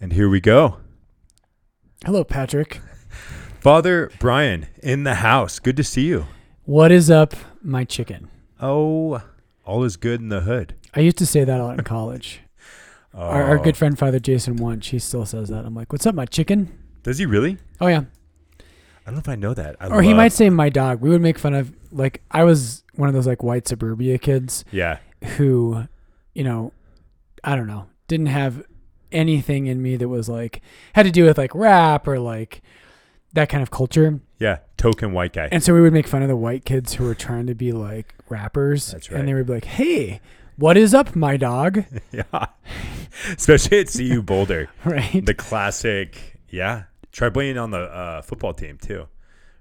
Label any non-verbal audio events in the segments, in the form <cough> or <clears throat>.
And here we go. Hello, Patrick. <laughs> Father Brian in the house. Good to see you. What is up, my chicken? Oh, all is good in the hood. I used to say that a lot in <laughs> college. Our, our Oh. good friend Father Jason Wunsch, he still says that. I'm like, "What's up, my chicken?" Does he really? Oh yeah. I don't know if I know that. I Or he might say my dog. We would make fun of like I was one of those like white suburbia kids Yeah. who, you know, I don't know, didn't have anything in me that was like had to do with like rap or like that kind of culture. Yeah. Token white guy. And so we would make fun of the white kids who were trying to be like rappers. That's right. And they would be like, "Hey, what is up, my dog?" <laughs> yeah. Especially at CU <laughs> Boulder. right? the classic. Yeah. Try playing on the uh, football team too.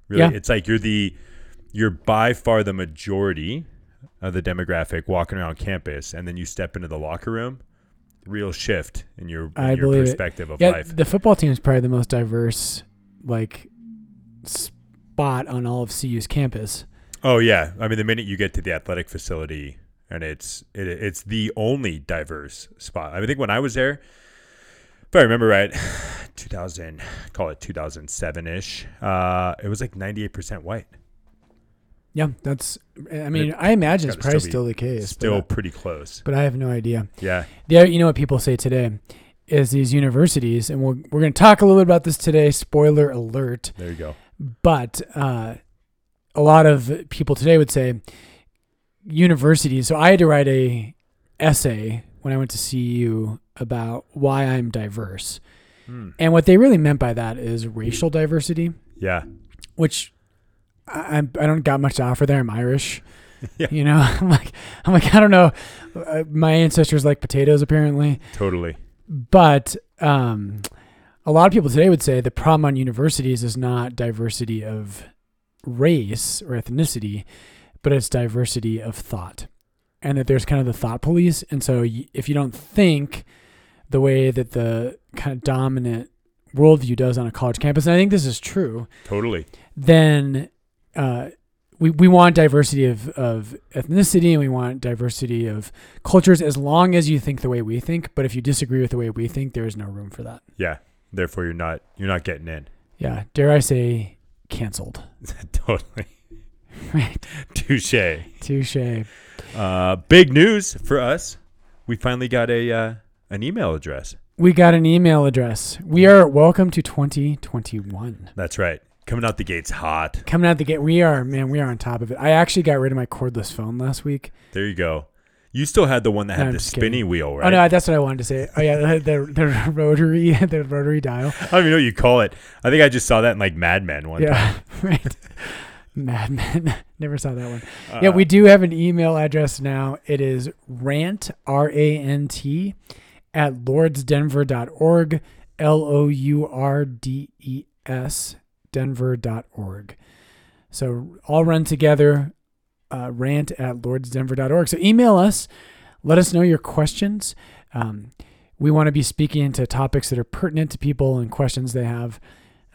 Really, Yeah. it's like you're the you're by far the majority of the demographic walking around campus, and then you step into the locker room. Real shift in your, in I your believe it. perspective of yeah, life. the football team is probably the most diverse like spot on all of CU's campus. Oh yeah, I mean the minute you get to the athletic facility, and it's it, it's the only diverse spot. I think when I was there, if I remember right, <sighs> 2000, call it 2007 ish, uh, it was like 98 percent white. Yeah, that's. I mean, I imagine it's probably still still the case. Still but, pretty close. but I have no idea. Yeah, The other, you know what people say today is these universities, and we're we're going to talk a little bit about this today. Spoiler alert. there you go. But uh, a lot of people today would say universities. So I had to write a essay when I went to CU about why I'm diverse, Hmm. and what they really meant by that is racial diversity, Yeah, which I, I'm- don't got much to offer there. I'm Irish. <laughs> Yeah. You know, <laughs> I'm like, I'm like, I don't know. Uh, my ancestors like potatoes, apparently totally. but um, a lot of people today would say the problem on universities is not diversity of race or ethnicity, but it's diversity of thought, and that there's kind of the thought police. And so, y- if you don't think the way that the kind of dominant worldview does on a college campus, and I think this is true, Totally. then uh, we, we want diversity of, of ethnicity and we want diversity of cultures as long as you think the way we think. But if you disagree with the way we think, there is no room for that. Yeah. Therefore, you're not you're not getting in. Yeah. Dare I say, canceled. <laughs> totally. Right. Touche. Touche. Uh, big news for us. We finally got a uh, an email address. We got an email address. We are welcome to 2021. That's right. Coming out the gates hot. Coming out the gate, we are, man, we are on top of it. I actually got rid of my cordless phone last week. There you go. You still had the one that had I'm the just spinny kidding. wheel, right? Oh, no, that's what I wanted to say. Oh, yeah, the, the, the rotary, <laughs> the rotary dial. I don't even know what you call it. I think I just saw that in like Mad Men one time. Yeah, <laughs> right. Mad Men. <laughs> Never saw that one. Uh, yeah, we do have an email address now. It is rant, R A N T, at lourdesdenver.org, L O U R D E S, denver.org. So all run together, uh, rant at lourdesdenver.org. So email us, let us know your questions. Um, we want to be speaking into topics that are pertinent to people and questions they have.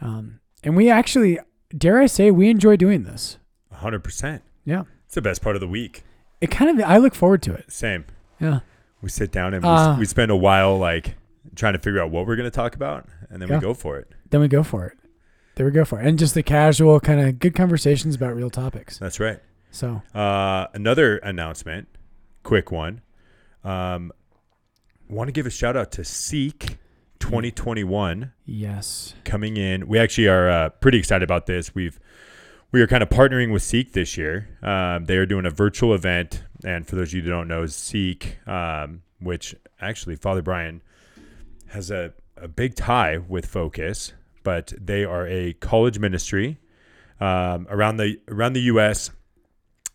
Um, and we actually, dare I say, we enjoy doing this. 100%. Yeah. It's the best part of the week. It kind of, I look forward to it. Same. Yeah. We sit down and we, Uh, we spend a while like trying to figure out what we're going to talk about, and then Yeah. we go for it. Then we go for it. There we go for it. And just the casual kind of good conversations about real topics. That's right. So, Uh, another announcement, quick one. Um, want to give a shout out to Seek 2021 yes. coming in. We actually are uh, pretty excited about this. We've we are kind of partnering with Seek this year. Um, they are doing a virtual event, and for those of you who don't know, Seek, um, which actually Father Brian has a, a big tie with Focus, but they are a college ministry um, around the around the U.S.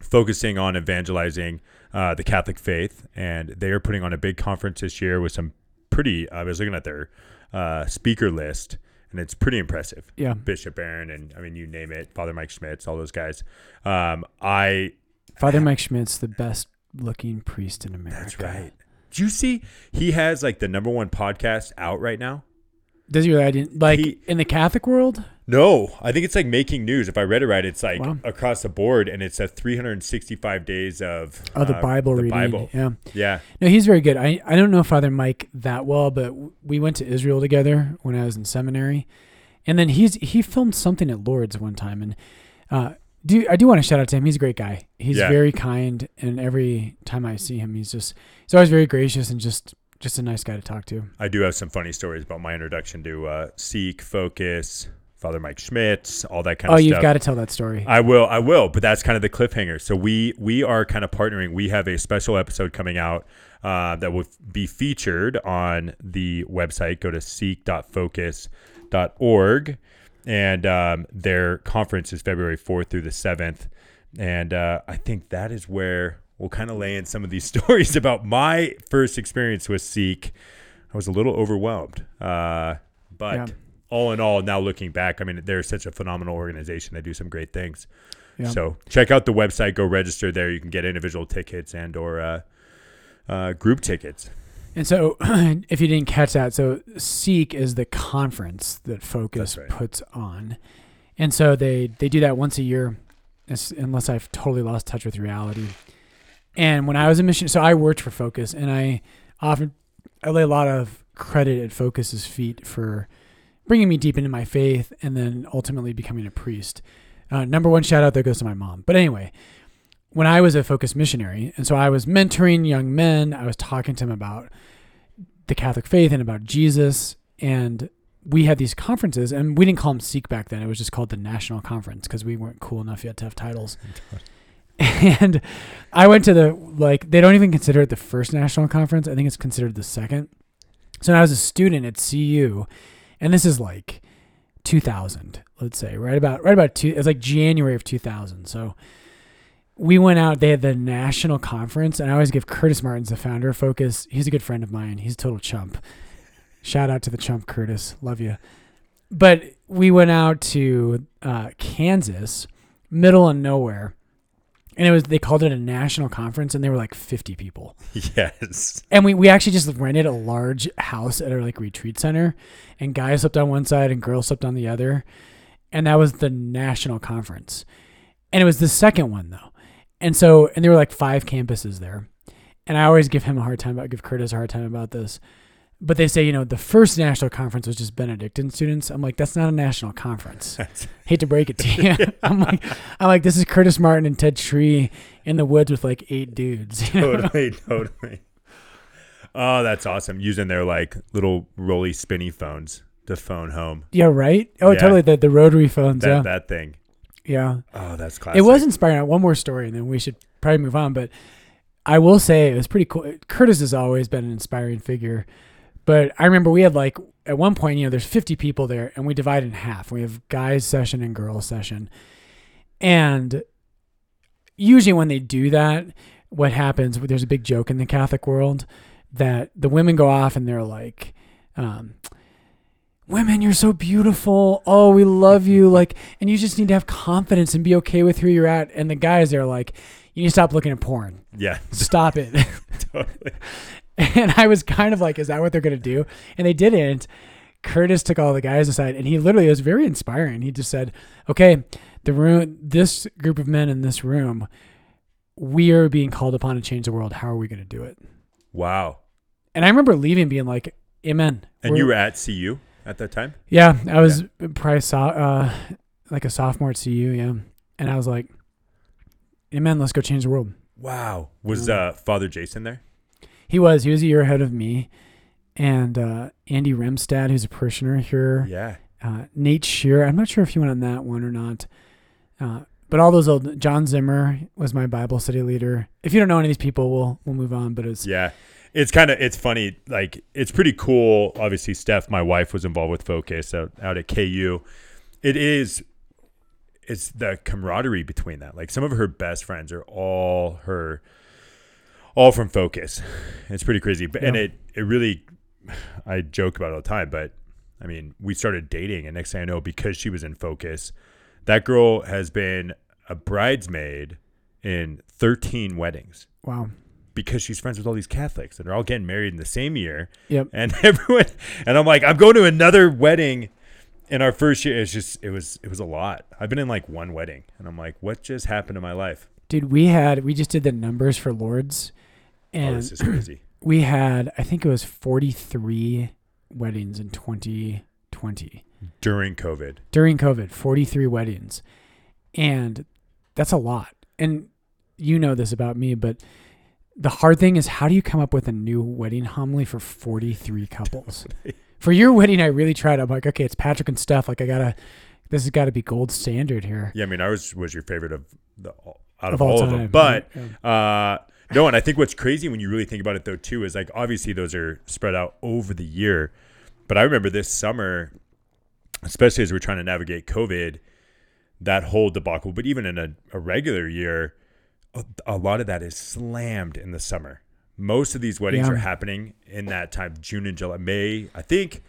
focusing on evangelizing uh, the Catholic faith, and they are putting on a big conference this year with some pretty. I was looking at their uh, speaker list, and it's pretty impressive. Yeah. Bishop Barron, and I mean, you name it, Father Mike Schmitz, all those guys. Um, I Father Mike Schmitz's the best looking priest in America. that's right. Do you see he has like the number one podcast out right now? Does he really? I didn't like He- in the Catholic world. No, I think it's like making news. If I read it right, it's like Wow. across the board, and it's a 365 days of Oh, the uh, Bible the reading. Bible. Yeah. Yeah, No, he's very good. I, I don't know Father Mike that well, but we went to Israel together when I was in seminary, and then he's he filmed something at Lourdes one time, and uh, do I do want to shout out to him. He's a great guy. He's Yeah. very kind, and every time I see him, he's just he's always very gracious and just just a nice guy to talk to. I do have some funny stories about my introduction to uh, Seek, Focus, Father Mike Schmitz, all that kind Oh, of stuff. Oh, you've got to tell that story. I will, I will, but that's kind of the cliffhanger. So we we are kind of partnering. We have a special episode coming out uh, that will be featured on the website. Go to seek.focus.org, and um, their conference is February fourth through the seventh, and uh, I think that is where we'll kind of lay in some of these <laughs> stories about my first experience with Seek. I was a little overwhelmed, uh, but Yeah. all in all, now looking back, I mean, they're such a phenomenal organization. They do some great things. Yeah. So check out the website. Go register there. You can get individual tickets and or uh, uh, group tickets. And so, <clears throat> if you didn't catch that, so Seek is the conference that Focus right. puts on, and so they they do that once a year, unless I've totally lost touch with reality. And when I was a mission, so I worked for Focus, and I often I lay a lot of credit at Focus's feet for bringing me deep into my faith, and then ultimately becoming a priest. Uh, number one shout out there goes to my mom. But anyway, when I was a focus missionary, and so I was mentoring young men, I was talking to them about the Catholic faith and about Jesus, and we had these conferences, and we didn't call them Seek back then. It was just called the National Conference because we weren't cool enough yet to have titles. <laughs> <laughs> and I went to the like they don't even consider it the first national conference. I think it's considered the second. So I was a student at CU, and this is like 2000, let's say, right about right about two. It's like January of 2000. So we went out. They had the national conference, and I always give Curtis Martins, the founder of Focus. He's a good friend of mine. He's a total chump. Shout out to the chump, Curtis. Love you. But we went out to uh, Kansas, middle of nowhere, and it was they called it a national conference, and there were like 50 people. <laughs> Yes. And we, we actually just rented a large house at our like retreat center, and guys slept on one side and girls slept on the other, and that was the national conference, and it was the second one though, and so and there were like five campuses there, and I always give him a hard time about give Curtis a hard time about this, but they say you know the first national conference was just Benedictine students. I'm like that's not a national conference. <laughs> <laughs> Hate to break it to you. <laughs> I'm like I'm like this is Curtis Martin and Ted Sri in the woods with like eight dudes. you know? totally, totally. Oh, that's awesome. Using their like little rolly spinny phones to phone home. Yeah, right. Oh, Yeah. totally. The the rotary phones. That yeah, that thing. yeah. Oh, that's classic. It was inspiring. One more story, and then we should probably move on. But I will say it was pretty cool. Curtis has always been an inspiring figure. But I remember we had like at one point, you know, there's 50 people there, and we divide in half. We have guys session and girls session, and usually when they do that, what happens? There's a big joke in the Catholic world that the women go off and they're like. Um, women you're so beautiful oh we love you like and you just need to have confidence and be okay with who you're at and the guys are like you need to stop looking at porn Yeah, stop it <laughs> totally. <laughs> and i was kind of like is that what they're gonna do and they didn't curtis took all the guys aside and he literally was very inspiring he just said okay the room this group of men in this room we are being called upon to change the world how are we gonna do it Wow. and i remember leaving being like amen And We're- you were at CU at that time? Yeah, I was probably so, uh, like a sophomore at CU. Yeah, and I was like, "Amen, let's go change the world." Wow. Was uh, Father Jason there? He was. He was a year ahead of me, and uh, Andy Remstad, who's a parishioner here. Yeah. Uh, Nate Shear. I'm not sure if he went on that one or not. Uh, but all those old John Zimmer was my Bible study leader. If you don't know any of these people, we'll we'll move on. But it's Yeah. It's kind of it's funny. Like it's pretty cool. Obviously, Steph, my wife, was involved with Focus out, out at KU. It is it's the camaraderie between that. Like some of her best friends are all her all from Focus. It's pretty crazy. But and it it really I joke about it all the time, but I mean, we started dating and next thing I know, because she was in Focus, that girl has been a bridesmaid in 13 weddings wow. because she's friends with all these Catholics and they're all getting married in the same year. Yep. And <laughs> everyone, and I'm like, I'm going to another wedding in our first year, it's just it was it was a lot. I've been in like one wedding, and I'm like, what just happened to my life? Dude, we had we just did the numbers for Lourdes, oh, and this is crazy. <clears throat> we had I think it was forty three weddings in twenty twenty During COVID, during COVID. Forty three weddings, and that's a lot. And you know this about me, but the hard thing is how do you come up with a new wedding homily for forty three <laughs> couples? for your wedding, I really tried. I'm like, okay, it's Patrick and Steph. Like I gotta, this has got to be gold standard here. yeah. I mean, ours was your favorite of the out of, Of all all of them, time, but yeah. uh, no. And I think what's crazy when you really think about it, though, too, is like obviously those are spread out over the year. But I remember this summer, especially as we're trying to navigate COVID, that whole debacle. But even in a, a regular year, a, a lot of that is slammed in the summer. Most of these weddings Yeah. are happening in that time, June and July, May. I think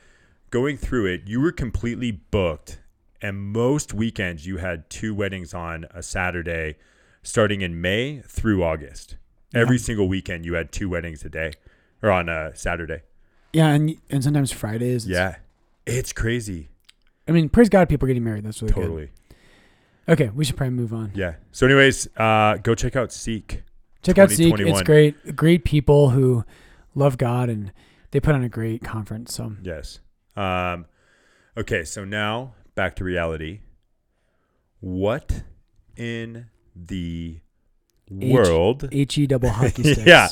going through it, you were completely booked, and most weekends you had two weddings on a Saturday, starting in May through August. Every Yeah. single weekend you had two weddings a day, or on a Saturday. yeah, and and sometimes Fridays. it's- Yeah, it's crazy. I mean, praise God, people are getting married. That's really good. Totally. Okay, we should probably move on. Yeah. So, anyways, uh, go check out Seek. Check out Seek. It's great. Great people who love God and they put on a great conference. So Yes. Um, okay. So now back to reality. What in the world H E double hockey <laughs> sticks. Yeah.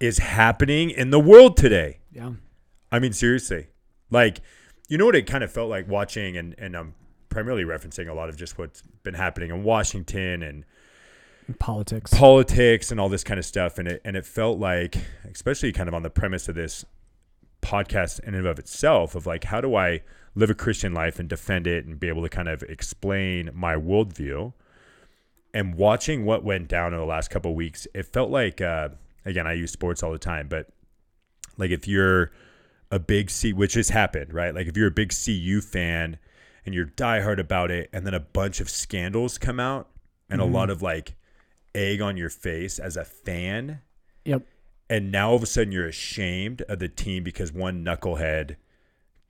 is happening in the world today? Yeah. I mean, seriously. Like, you know what it kind of felt like watching, and, and I'm primarily referencing a lot of just what's been happening in Washington and Politics. politics and all this kind of stuff. And it and it felt like, especially kind of on the premise of this podcast in and of itself, of like, how do I live a Christian life and defend it and be able to kind of explain my worldview? And watching what went down in the last couple of weeks, it felt like uh, again, I use sports all the time, but like if you're a big C, which has happened, right? Like if you're a big CU fan and you're diehard about it, and then a bunch of scandals come out and Mhm. a lot of like egg on your face as a fan, Yep. and now all of a sudden you're ashamed of the team because one knucklehead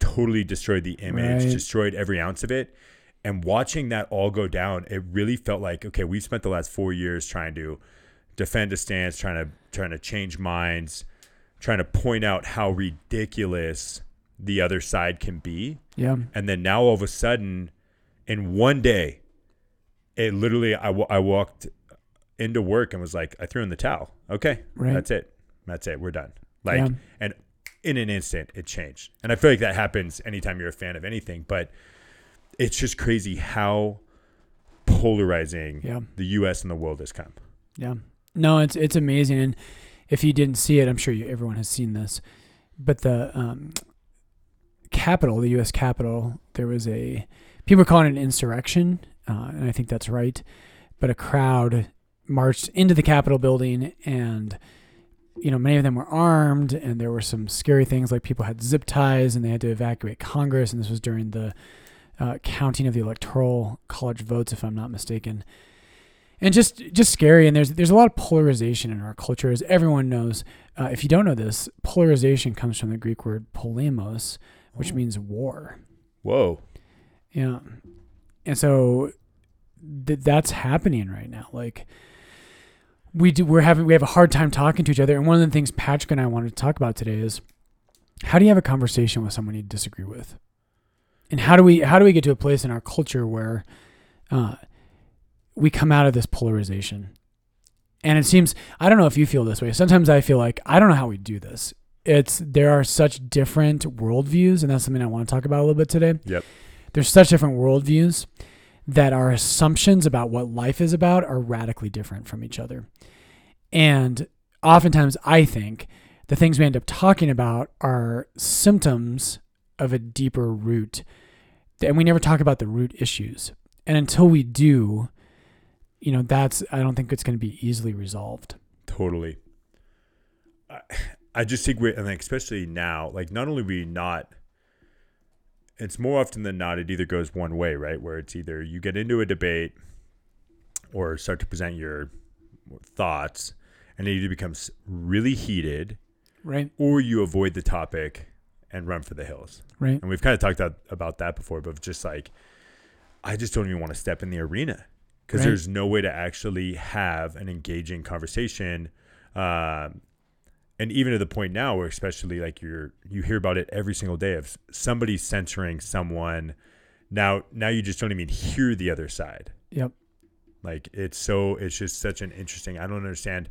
totally destroyed the image, Right. destroyed every ounce of it. And watching that all go down, it really felt like okay, we've spent the last four years trying to defend a stance, trying to trying to change minds, trying to point out how ridiculous the other side can be. Yeah. And then now all of a sudden, in one day, it literally, I, I walked into work and was like, I threw in the towel. Okay. Right. That's it. That's it. We're done. Like, Yeah. and in an instant, it changed. And I feel like that happens anytime you're a fan of anything, but it's just crazy how polarizing Yeah. the U.S. and the world has come. Yeah. No, it's it's amazing, and if you didn't see it, I'm sure you, everyone has seen this. But the um, Capitol, the U.S. Capitol, there was a people calling it an insurrection, uh, and I think that's right. But a crowd marched into the Capitol building, and you know many of them were armed, and there were some scary things like people had zip ties, and they had to evacuate Congress, and this was during the uh, counting of the electoral college votes, if I'm not mistaken. And just just scary and there's there's a lot of polarization in our culture as everyone knows. Uh, if you don't know this polarization comes from the greek word polemos which Oh. means war. Whoa. yeah. And so th- that's happening right now. Like we do we're having we have a hard time talking to each other and one of the things patrick and i wanted to talk about today is how do you have a conversation with someone you disagree with and how do we how do we get to a place in our culture where uh, we come out of this polarization? And it seems i don't know if you feel this way. Sometimes i feel like i don't know how we do this. It's there are such different worldviews and that's something i want to talk about a little bit today. Yep. there's such different worldviews that our assumptions about what life is about are radically different from each other. And oftentimes i think the things we end up talking about are symptoms of a deeper root and we never talk about the root issues and until we do you know that's i don't think it's going to be easily resolved Totally. I, I just think we're, and like, especially now, like not only we not, it's more often than not, it either goes one way, right? Where it's either you get into a debate or start to present your thoughts, and it either becomes really heated, right or you avoid the topic and run for the hills. Right. And we've kind of talked about, about that before, but just like, I just don't even want to step in the arena because Right. there's no way to actually have an engaging conversation. Um, and even to the point now where especially like you're you hear about it every single day of somebody censoring someone now now you just don't even hear the other side Yep. like it's so it's just such an interesting i don't understand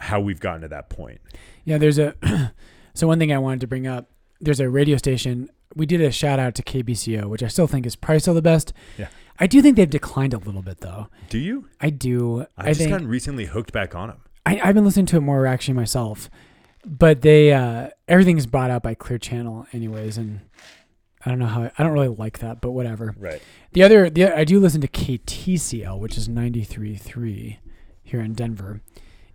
how we've gotten to that point Yeah, there's a <clears throat> so one thing I wanted to bring up. There's a radio station. We did a shout out to KBCO, which I still think is probably still the best. Yeah. I do think they've declined a little bit though. do you I do. i've I just think gotten recently hooked back on them I, I've been listening to it more actually myself, but they uh, everything is brought out by Clear Channel anyways, and I don't know how I don't really like that, but whatever. right The other, the I do listen to KTCL, which is 93.3 here in Denver,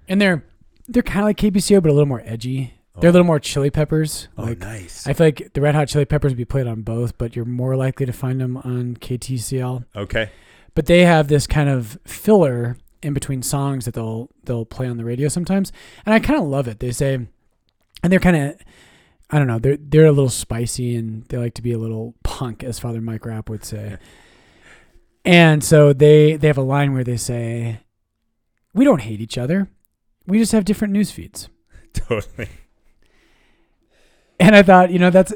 and they're they're kind of like KBCO, but a little more edgy. They're a little more Chili Peppers. oh like nice I feel like the Red Hot Chili Peppers would be played on both, but you're more likely to find them on KTCL. okay But they have this kind of filler in between songs that they'll they'll play on the radio sometimes, and I kind of love it. They say, and they're kind of. I don't know. They're they're a little spicy and they like to be a little punk, as Father Mike Rapp would say. And so they they have a line where they say, "We don't hate each other, we just have different news feeds." <laughs> totally And I thought, you know, that's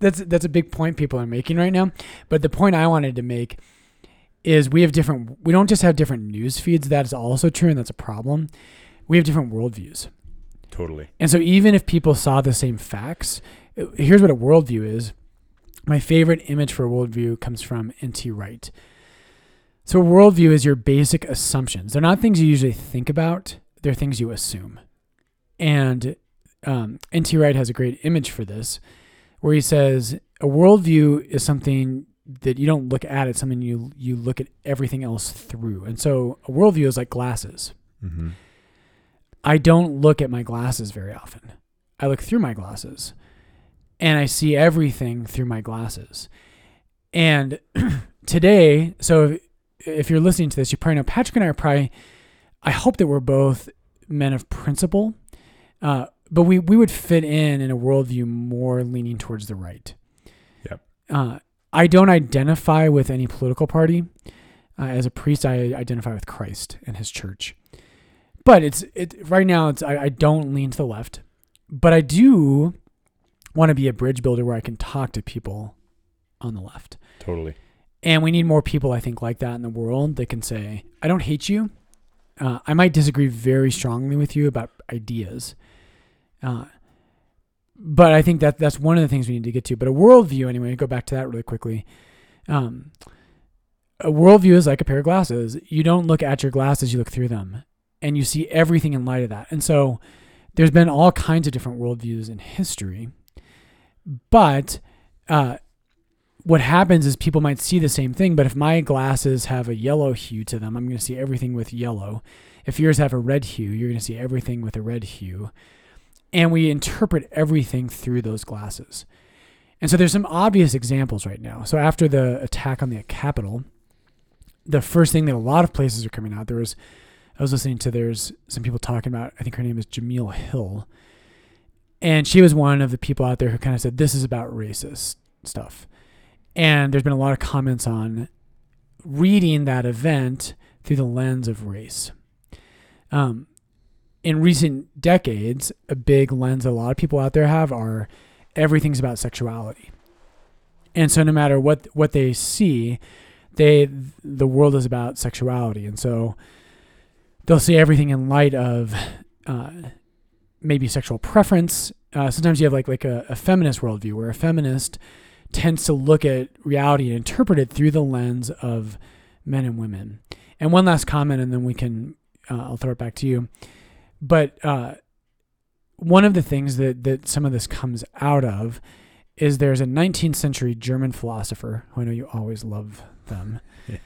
that's that's a big point people are making right now. But the point I wanted to make is we have different. We don't just have different news feeds. That is also true, and that's a problem. We have different worldviews. totally And so even if people saw the same facts, here's what a worldview is. My favorite image for a worldview comes from N.T. Wright. So a worldview is your basic assumptions. They're not things you usually think about. They're things you assume. And um, N.T. Wright has a great image for this, where he says a worldview is something that you don't look at; it's something you you look at everything else through. And so a worldview is like glasses. mm-hmm. I don't look at my glasses very often. I look through my glasses and I see everything through my glasses. And <clears throat> today, so if, if you're listening to this, you probably know Patrick and I are probably, I hope that we're both men of principle, uh, but we, we would fit in in a worldview more leaning towards the right. Yep. Uh, I don't identify with any political party. Uh, as a priest, I identify with Christ and his church but it's it right now it's I, I don't lean to the left but i do want to be a bridge builder where i can talk to people on the left totally and we need more people i think like that in the world that can say i don't hate you uh, i might disagree very strongly with you about ideas uh, but i think that that's one of the things we need to get to but a worldview anyway go back to that really quickly um, a worldview is like a pair of glasses you don't look at your glasses you look through them and you see everything in light of that. And so there's been all kinds of different worldviews in history. But uh, what happens is people might see the same thing, but if my glasses have a yellow hue to them, I'm going to see everything with yellow. If yours have a red hue, you're going to see everything with a red hue. And we interpret everything through those glasses. And so there's some obvious examples right now. So after the attack on the Capitol, the first thing that a lot of places are coming out, there was I was listening to there's some people talking about I think her name is Jemele Hill. And she was one of the people out there who kind of said this is about racist stuff. And there's been a lot of comments on reading that event through the lens of race. Um, in recent decades, a big lens a lot of people out there have are everything's about sexuality. And so no matter what what they see, they the world is about sexuality. And so they'll see everything in light of uh, maybe sexual preference. Uh, sometimes you have like like a, a feminist worldview where a feminist tends to look at reality and interpret it through the lens of men and women. And one last comment, and then we can uh, I'll throw it back to you. But uh, one of the things that that some of this comes out of is there's a 19th century German philosopher who I know you always love them <laughs>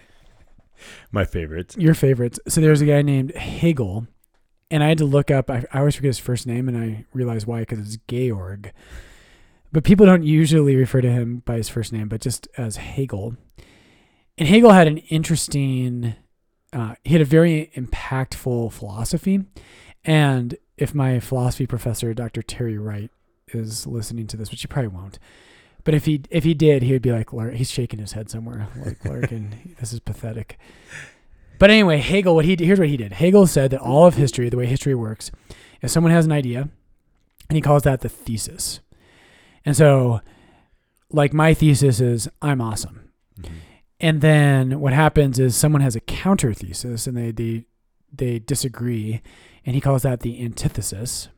My favorites. your favorites. So there's a guy named Hegel, and I had to look up. I, I always forget his first name, and I realize why because it's Georg. But people don't usually refer to him by his first name, but just as Hegel. And Hegel had an interesting. Uh, he had a very impactful philosophy, and if my philosophy professor, Dr. Terry Wright, is listening to this, which he probably won't. But if he if he did, he would be like, he's shaking his head somewhere, like <laughs> Larkin, this is pathetic. But anyway, Hegel, what he here's what he did. Hegel said that all of history, the way history works, if someone has an idea, and he calls that the thesis. And so, like my thesis is I'm awesome. Mhm. And then what happens is someone has a counter thesis and they they they disagree, and he calls that the antithesis.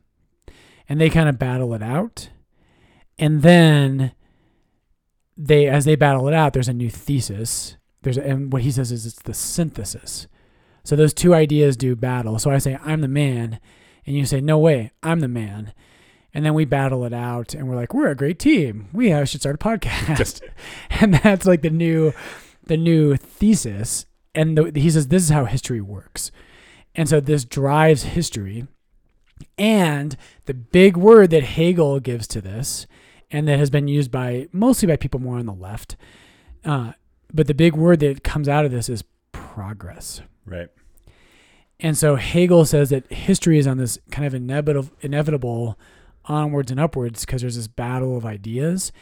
And they kind of battle it out. And then they as they battle it out, there's a new thesis. There's a, and what he says is it's the synthesis. So those two ideas do battle. So I say I'm the man, and you say no way, I'm the man. And then we battle it out, and we're like, we're a great team. We should start a podcast, Just- <laughs> and that's like the new, the new thesis. And the, he says this is how history works, and so this drives history. And the big word that Hegel gives to this, and that has been used by mostly by people more on the left, uh, but the big word that comes out of this is progress. Right. And so Hegel says that history is on this kind of inevitable, inevitable onwards and upwards because there's this battle of ideas,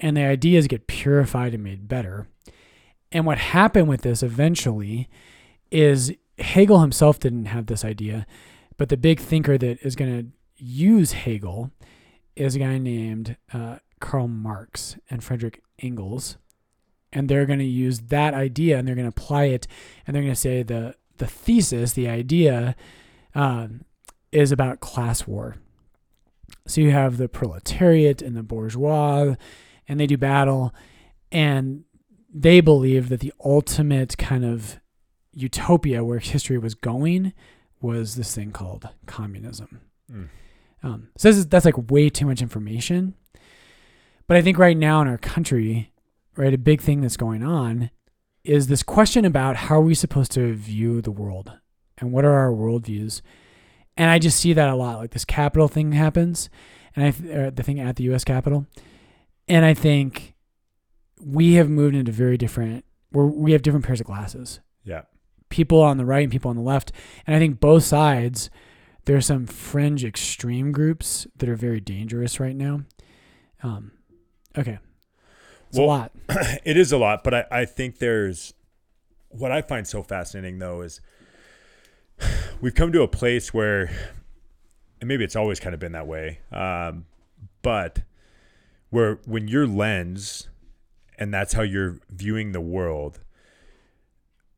and the ideas get purified and made better. And what happened with this eventually is Hegel himself didn't have this idea, but the big thinker that is going to use Hegel is a guy named uh, Karl Marx and Frederick Engels. And they're going to use that idea and they're going to apply it, and they're going to say the the thesis, the idea, um, is about class war. So you have the proletariat and the bourgeois, and they do battle, and they believe that the ultimate kind of utopia where history was going was this thing called communism. Mm. Um, so is, that's like way too much information. But I think right now in our country, right, a big thing that's going on is this question about how are we supposed to view the world and what are our worldviews. And I just see that a lot. Like this Capitol thing happens, and I uh, the thing at the U.S. Capitol, and I think we have moved into very different. We're, we have different pairs of glasses. Yeah. People on the right and people on the left, and I think both sides. There are some fringe extreme groups that are very dangerous right now. Um, okay, it's Well, a lot. <clears throat> it is a lot, but I, I think there's what I find so fascinating though is <sighs> we've come to a place where and maybe it's always kind of been that way. Um, but where when your lens and that's how you're viewing the world,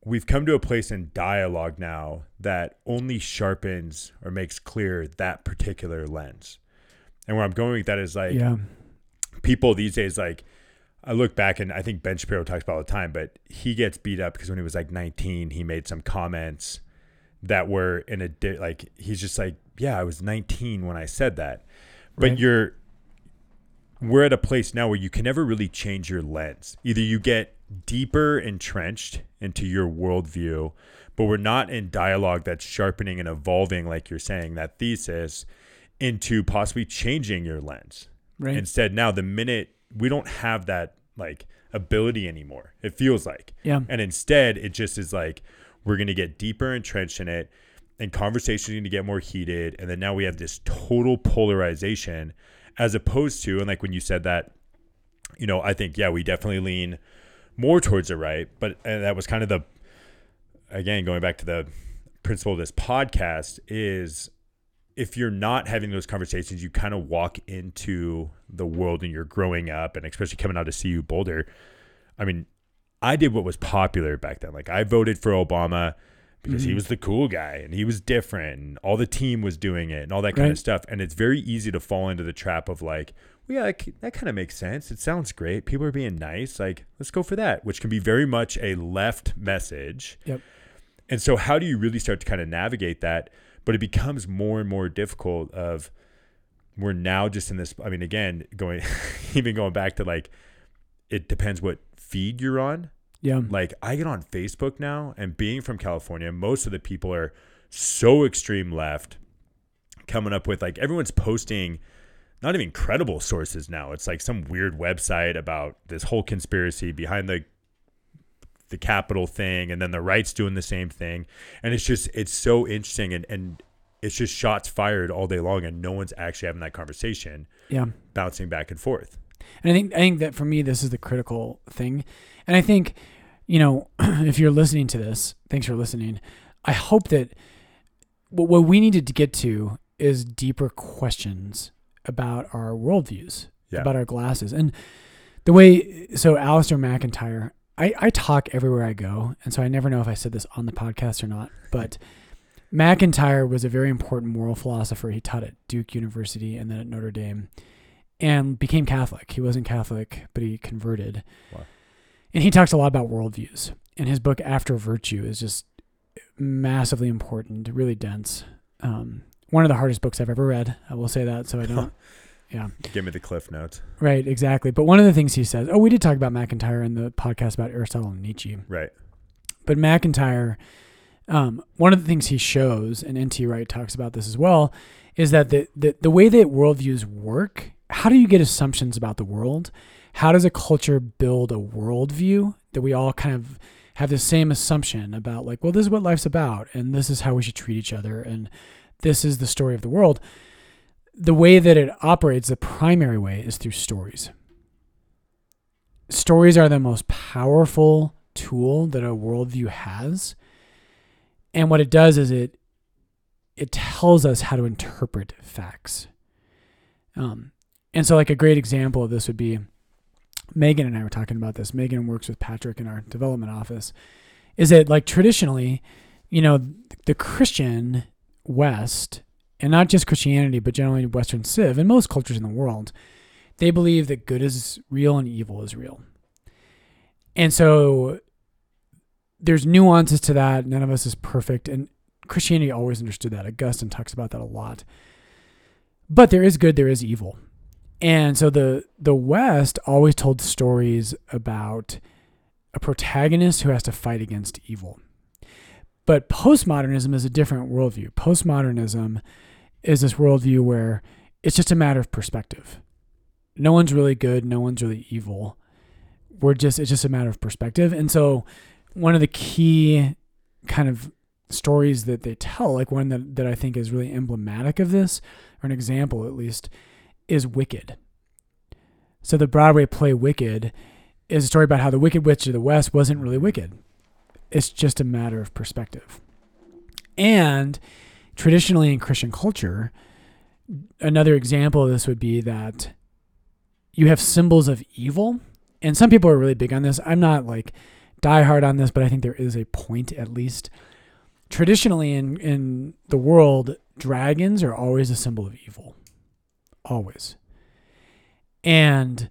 we've come to a place in dialogue now that only sharpens or makes clear that particular lens. And where I'm going with that is like yeah, people these days like I look back and I think Ben Shapiro talks about all the time, but he gets beat up because when he was like 19, he made some comments that were in a di- like he's just like, yeah, I was 19 when I said that. But Right. you're we're at a place now where you can never really change your lens. Either you get deeper entrenched into your worldview, but we're not in dialogue that's sharpening and evolving, like you're saying, that thesis into possibly changing your lens. right. Instead, now the minute we don't have that like ability anymore, it feels like. yeah, And instead, it just is like we're going to get deeper entrenched in it, and conversations are going to get more heated. And then now we have this total polarization, as opposed to, and like when you said that, you know, I think, yeah, we definitely lean more towards the right. But and that was kind of the, again, going back to the principle of this podcast is if you're not having those conversations, you kind of walk into the world and you're growing up, and especially coming out to CU Boulder. I mean, I did what was popular back then. Like I voted for Obama because he Mhm. was the cool guy and he was different and all the team was doing it and all that kind Right. of stuff. And it's very easy to fall into the trap of like, well, yeah, that, that kind of makes sense. It sounds great. People are being nice. Like, let's go for that, which can be very much a left message. Yep. And so how do you really start to kind of navigate that? But it becomes more and more difficult of we're now just in this I mean again going <laughs> even going back to like it depends what feed you're on. Yeah, Like I get on Facebook now and being from California, most of the people are so extreme left coming up with like everyone's posting not even credible sources now. It's like some weird website about this whole conspiracy behind the the Capitol thing and then the right's doing the same thing. And it's just it's so interesting and and it's just shots fired all day long and no one's actually having that conversation Yeah. bouncing back and forth And I think I think that for me this is the critical thing. And I think, you know, <clears throat> if you're listening to this, thanks for listening. I hope that what, what we needed to get to is deeper questions about our worldviews, Yeah. about our glasses. And the way so Alasdair MacIntyre, I, I talk everywhere I go, and so I never know if I said this on the podcast or not, but MacIntyre was a very important moral philosopher. He taught at Duke University and then at Notre Dame and became Catholic. He wasn't Catholic, but he converted. Wow. And he talks a lot about worldviews. And his book, After Virtue, is just massively important, really dense. Um, one of the hardest books I've ever read. I will say that. So I don't. <laughs> yeah. give me the cliff notes Right. Exactly. But one of the things he says, oh, we did talk about MacIntyre in the podcast about Aristotle and Nietzsche. right But MacIntyre, um, one of the things he shows, and N.T. Wright talks about this as well, is that the, the, the way that worldviews work, how do you get assumptions about the world? How does a culture build a worldview that we all kind of have the same assumption about, like, well, this is what life's about, and this is how we should treat each other, and this is the story of the world? The way that it operates, the primary way, is through stories. Stories are the most powerful tool that a worldview has. And what it does is it it tells us how to interpret facts. Um, and so, like a great example of this would be Megan and I were talking about this. Megan works with Patrick in our development office. Is that like traditionally, you know, the Christian West, and not just Christianity, but generally Western Civ and most cultures in the world, they believe that good is real and evil is real. And so there's nuances to that. None of us is perfect. And Christianity always understood that. Augustine talks about that a lot. But there is good, there is evil. And so the the West always told stories about a protagonist who has to fight against evil. But postmodernism is a different worldview. Postmodernism is this worldview where it's just a matter of perspective. No one's really good, no one's really evil. We're just it's just a matter of perspective. And so one of the key kind of stories that they tell, like one that, that I think is really emblematic of this, or an example at least, is Wicked. So the Broadway play Wicked is a story about how the Wicked Witch of the West wasn't really wicked. It's just a matter of perspective. And traditionally in Christian culture, another example of this would be that you have symbols of evil. And some people are really big on this. I'm not like die hard on this, but I think there is a point at least. Traditionally in, in the world, dragons are always a symbol of evil. Always. And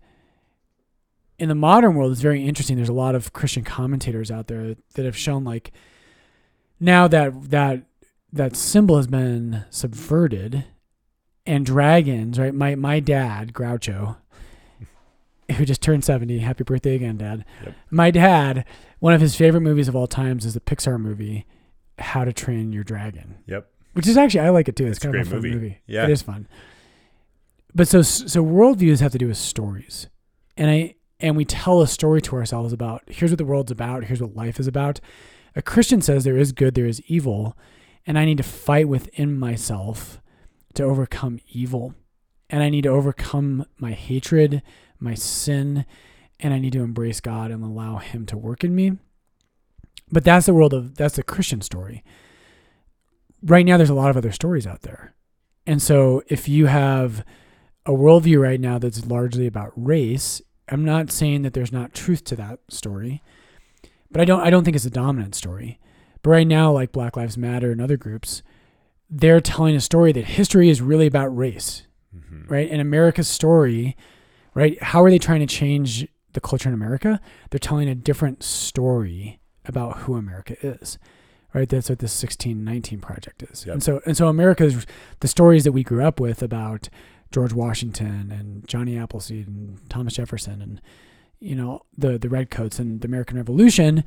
in the modern world, it's very interesting. There's a lot of Christian commentators out there that have shown like now that that that symbol has been subverted and dragons, right? My my dad, Groucho, who just turned 70, happy birthday again, Dad. Yep. My dad, one of his favorite movies of all times is the Pixar movie, How to Train Your Dragon. Yep. Which is actually I like it too. It's, It's a kind of a fun movie. movie. Yeah. It is fun. But so so worldviews have to do with stories. And I and we tell a story to ourselves about here's what the world's about, here's what life is about. A Christian says there is good, there is evil, and I need to fight within myself to overcome evil. And I need to overcome my hatred, my sin, and I need to embrace God and allow him to work in me. But that's the world of that's the Christian story. Right now there's a lot of other stories out there. And so if you have a worldview right now that's largely about race, I'm not saying that there's not truth to that story, but I don't I don't think it's a dominant story. But right now, like Black Lives Matter and other groups, they're telling a story that history is really about race, Mhm. right? And America's story, right? How are they trying to change the culture in America? They're telling a different story about who America is. Right, that's what the 1619 project is, Yep. and so and so America's the stories that we grew up with about George Washington and Johnny Appleseed and Thomas Jefferson and you know the the redcoats and the American Revolution,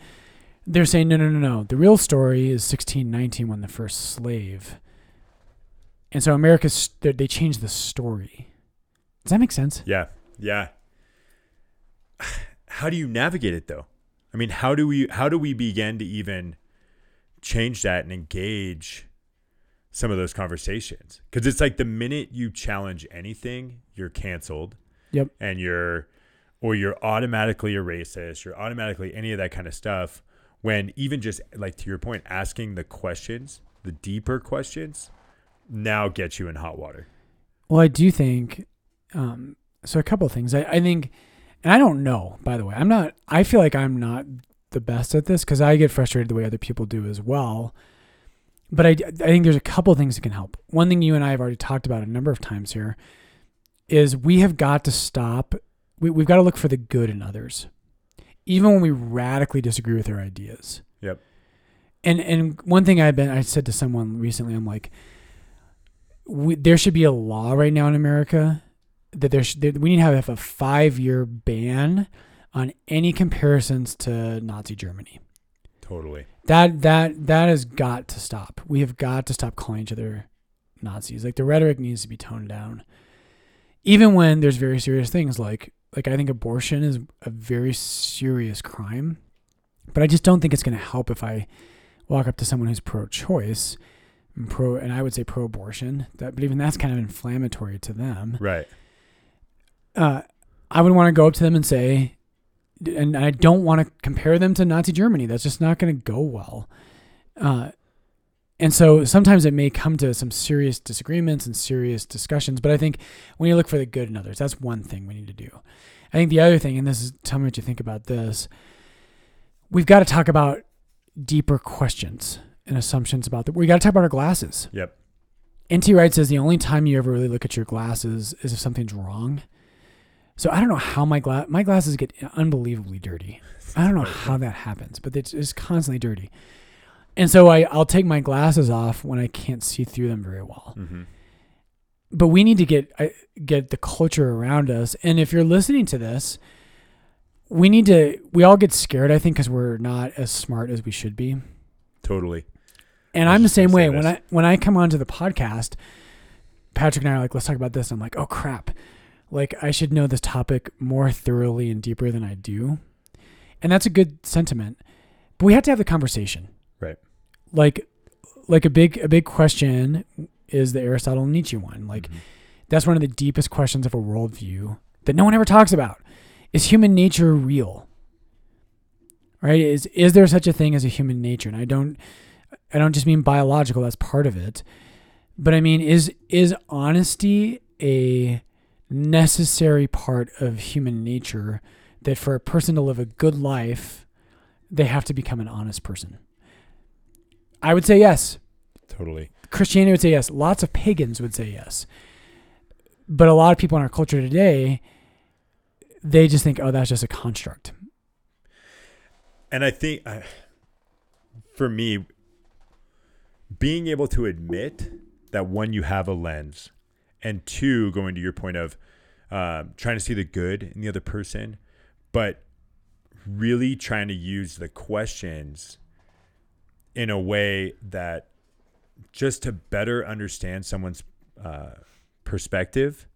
they're saying no no no no the real story is 1619 when the first slave. And so America's they changed the story. Does that make sense? Yeah. Yeah. <sighs> How do you navigate it though? I mean, how do we how do we begin to even change that and engage some of those conversations because it's like the minute you challenge anything, you're canceled. Yep. And you're, or you're automatically a racist. You're automatically any of that kind of stuff. When even just like to your point, asking the questions, the deeper questions, now gets you in hot water. Well, I do think um, so. A couple of things. I, I think, and I don't know. By the way, I'm not. I feel like I'm not the best at this because I get frustrated the way other people do as well. But I, I think there's a couple of things that can help. One thing you and I have already talked about a number of times here is we have got to stop. We, we've got to look for the good in others, even when we radically disagree with their ideas. Yep. And and one thing I've been I said to someone recently, I'm like, we, there should be a law right now in America that there should, that we need to have a five year ban on any comparisons to Nazi Germany. Totally. That that that has got to stop. We have got to stop calling each other Nazis. Like the rhetoric needs to be toned down. Even when there's very serious things like like I think abortion is a very serious crime. But I just don't think it's going to help if I walk up to someone who's pro-choice and pro and I would say pro-abortion. That but even that's kind of inflammatory to them. Right. Uh, I would want to go up to them and say, and I don't want to compare them to Nazi Germany. That's just not going to go well. Uh, and so sometimes it may come to some serious disagreements and serious discussions. But I think when you look for the good in others, that's one thing we need to do. I think the other thing, and this is tell me what you think about this, we've got to talk about deeper questions and assumptions about that. We got to talk about our glasses. Yep. N.T. Wright says the only time you ever really look at your glasses is if something's wrong. So I don't know how my glass my glasses get unbelievably dirty. <laughs> I don't know how that happens, but it's, it's constantly dirty. And so I I'll take my glasses off when I can't see through them very well. Mm-hmm. But we need to get I- get the culture around us. And if you're listening to this, we need to we all get scared I think cuz we're not as smart as we should be. Totally. And I'm the same way. say When. I when I come onto the podcast, Patrick and I are like, let's talk about this. I'm like, oh crap. Like I should know this topic more thoroughly and deeper than I do. And that's a good sentiment. But we have to have the conversation. Right. Like like a big a big question is the Aristotle and Nietzsche one. Like Mhm. that's one of the deepest questions of a worldview that no one ever talks about. Is human nature real? Right? Is is there such a thing as a human nature? And I don't I don't just mean biological, that's part of it. But I mean is is honesty a necessary part of human nature that for a person to live a good life, they have to become an honest person? I would say yes. Totally. Christianity would say yes. Lots of pagans would say yes. But a lot of people in our culture today, they just think, oh, that's just a construct. And I think uh, for me, being able to admit that when you have a lens, and two, going to your point of um, trying to see the good in the other person, but really trying to use the questions in a way that just to better understand someone's uh, perspective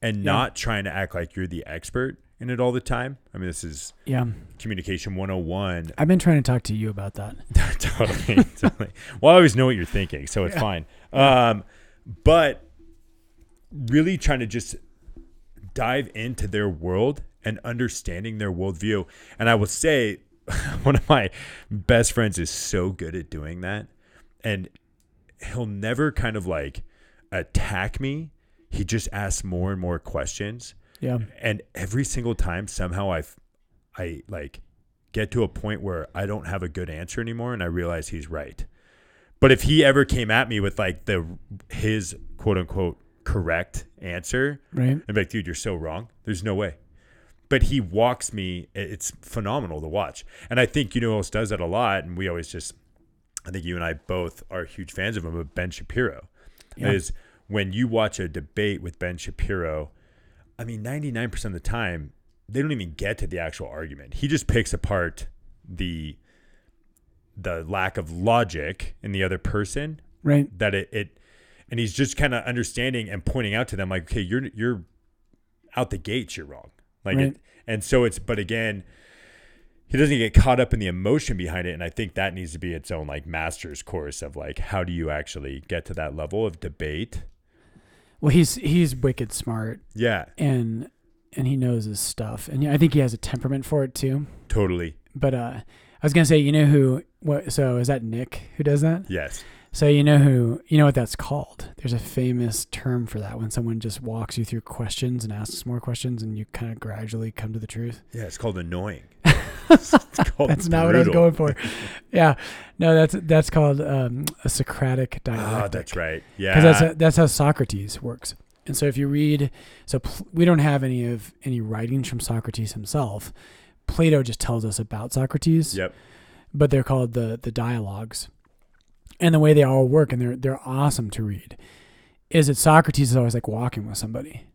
and Yeah. not trying to act like you're the expert in it all the time. I mean, this is Yeah. communication 101 I've been trying to talk to you about that. <laughs> totally, totally. Well, I always know what you're thinking, so it's Yeah. fine. Um, but really trying to just dive into their world and understanding their worldview. And I will say, <laughs> one of my best friends is so good at doing that, and he'll never kind of like attack me. He just asks more and more questions Yeah. and every single time somehow i i like get to a point where i don't have a good answer anymore and i realize he's right but if he ever came at me with like the his quote unquote correct answer Right. i'm like dude you're so wrong there's no way but he walks me it's phenomenal to watch and i think you know who else does that a lot and we always just i think you and i both are huge fans of him but ben shapiro Yeah. is when you watch a debate with ben shapiro I mean, 99% of the time, they don't even get to the actual argument. He just picks apart the the lack of logic in the other person Right. that it, it and he's just kind of understanding and pointing out to them like, okay, you're you're out the gates, you're wrong. Like Right. it, and so it's but again, he doesn't get caught up in the emotion behind it and i think that needs to be its own like master's course of like how do you actually get to that level of debate Well, he's he's wicked smart yeah and and he knows his stuff, and I think he has a temperament for it too. totally But uh, I was gonna say, you know who? What? So is that Nick who does that? yes So you know who? You know what that's called? There's a famous term for that when someone just walks you through questions and asks more questions, and you kind of gradually come to the truth. yeah it's called annoying <laughs> It's called That's not what I was going for. <laughs> Yeah, no, that's that's called um, a Socratic dialectic. oh that's right yeah because that's that's how Socrates works. And so if you read, so pl- we don't have any of any writings from Socrates himself. Plato just tells us about Socrates, yep but they're called the the dialogues. And the way they all work, and they're they're awesome to read, is that Socrates is always like walking with somebody.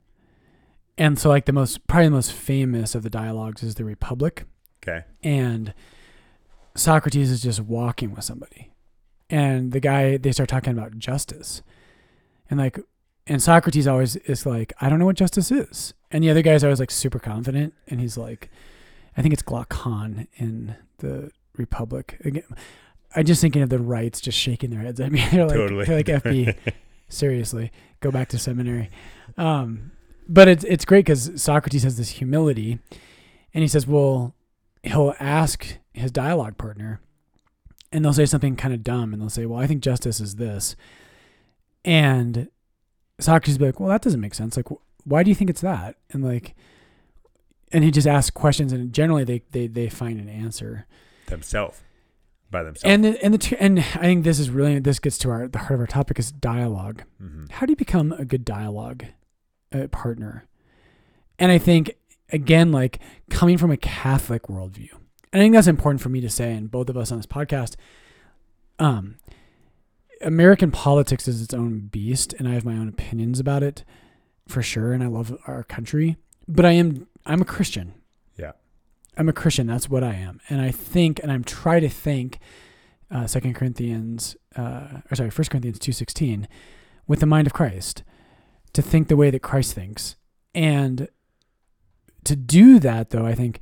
And so like the most probably the most famous of the dialogues is the Republic okay and Socrates is just walking with somebody. And the guy they start talking about justice. And like and Socrates always is like, I don't know what justice is. And the other guy's always like super confident and he's like I think it's Glaucon in the Republic. Again I just thinking of the rights just shaking their heads at me. <laughs> They're like Totally. they're like FB. <laughs> Seriously. Go back to seminary. Um but it's it's great because Socrates has this humility and he says, Well, he'll ask his dialogue partner and they'll say something kind of dumb and they'll say well i think justice is this and socrates will be like well that doesn't make sense like wh- why do you think it's that and like and he just asks questions and generally they they, they find an answer themselves by themselves and the, and the two, and i think this is really this gets to our the heart of our topic is dialogue Mhm. how do you become a good dialogue uh, partner? And I think again, like coming from a Catholic worldview, and I think that's important for me to say, and both of us on this podcast. Um, American politics is its own beast, and I have my own opinions about it, for sure. And I love our country, but I am I'm a Christian. I'm a Christian. That's what I am, and I think, and I'm trying to think. Uh, Second Corinthians, uh, or sorry, First Corinthians two sixteen, with the mind of Christ, to think the way that Christ thinks, and to do that, though, I think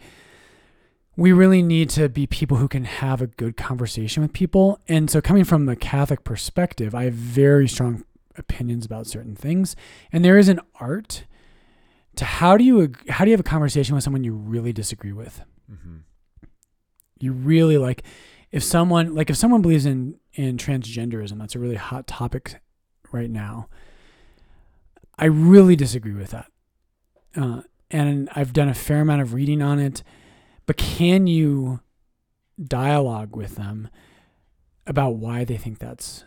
we really need to be people who can have a good conversation with people. And so, coming from the Catholic perspective, I have very strong opinions about certain things, and there is an art how do you how do you have a conversation with someone you really disagree with? Mhm. You really like if someone like if someone believes in in transgenderism, that's a really hot topic right now. I really disagree with that. Uh, and I've done a fair amount of reading on it. But can you dialogue with them about why they think that's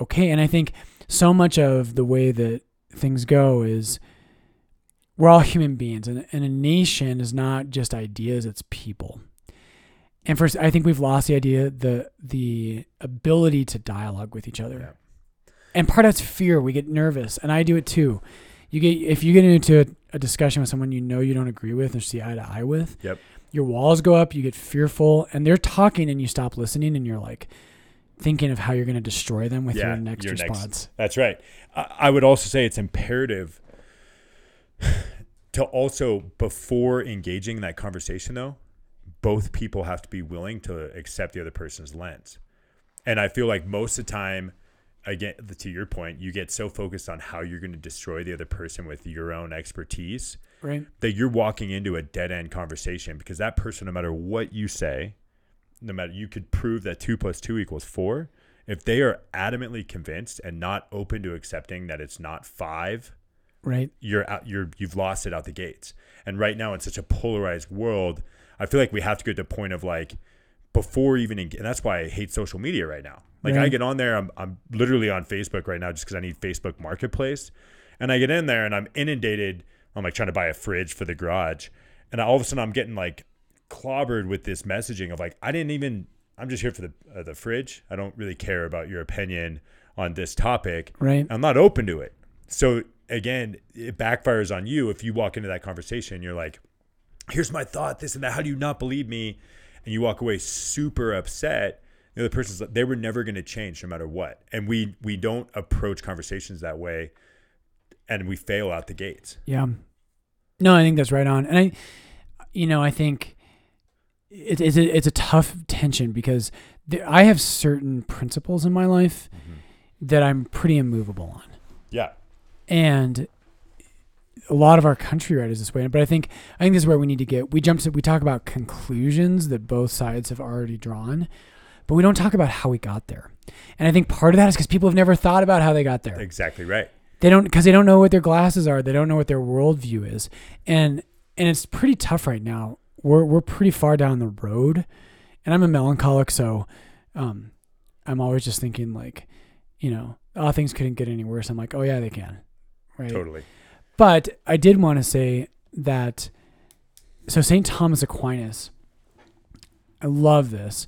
okay? And I think so much of the way that things go is we're all human beings, and, and a nation is not just ideas, it's people. And first, I think we've lost the idea, the the ability to dialogue with each other. Yeah. And part of that's fear. We get nervous, and I do it too. You get if you get into a, a discussion with someone you know you don't agree with or see eye to eye with. Yep. Your walls go up. You get fearful, and they're talking, and you stop listening, and you're like thinking of how you're going to destroy them with Yeah, your next your next- response. That's right. I, I would also say it's imperative <sighs> to also, before engaging in that conversation, though, both people have to be willing to accept the other person's lens. And I feel like most of the time, again, to your point, you get so focused on how you're going to destroy the other person with your own expertise Right. that you're walking into a dead end conversation because that person, no matter what you say, no matter you could prove that two plus two equals four, if they are adamantly convinced and not open to accepting that it's not five, Right. you're out, you're you've lost it out the gates. And right now in such a polarized world, I feel like we have to get to the point of like before even en- and that's why I hate social media right now. Like I get on there, I'm I'm literally on Facebook right now just because I need Facebook Marketplace, and I get in there and I'm inundated. I'm like trying to buy a fridge for the garage, and all of a sudden I'm getting like clobbered with this messaging of like I didn't even. I'm just here for the uh, the fridge. I don't really care about your opinion on this topic. Right. I'm not open to it. So again, it backfires on you if you walk into that conversation. You're like, "Here's my thought, this and that. How do you not believe me?" And you walk away super upset. The other person's like, they were never going to change no matter what. And we we don't approach conversations that way, and we fail out the gates. Yeah. No, I think that's right on. And I, you know, I think it, it's a, it's a tough tension because there, I have certain principles in my life mm-hmm. that I'm pretty immovable on, Yeah. And a lot of our country right is this way. But I think I think this is where we need to get. We jump to we talk about conclusions that both sides have already drawn, but we don't talk about how we got there. And I think part of that is because people have never thought about how they got there. Exactly right. They don't because they don't know what their glasses are. They don't know what their worldview is, and and it's pretty tough right now. We're we're pretty far down the road, and I'm a melancholic, so um, I'm always just thinking like, you know, oh things couldn't get any worse. I'm like, oh yeah, they can, right? Totally. But I did want to say that so St. Thomas Aquinas, I love this.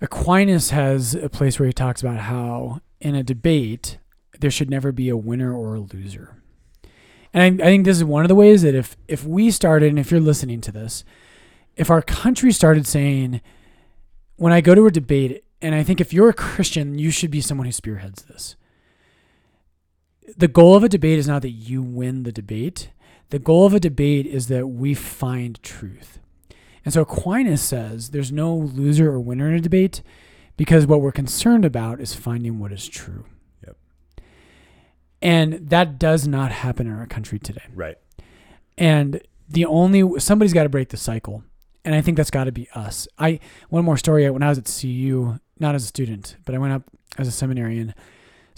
Aquinas has a place where he talks about how in a debate there should never be a winner or a loser. And I, I think this is one of the ways that if if we started and if you're listening to this, if our country started saying when I go to a debate and I think if you're a Christian, you should be someone who spearheads this the goal of a debate is not that you win the debate. The goal of a debate is that we find truth. And so Aquinas says there's no loser or winner in a debate because what we're concerned about is finding what is true. Yep. And that does not happen in our country today. Right. And the only somebody's got to break the cycle. And I think that's got to be us. I one more story when I was at CU, not as a student, but I went up as a seminarian.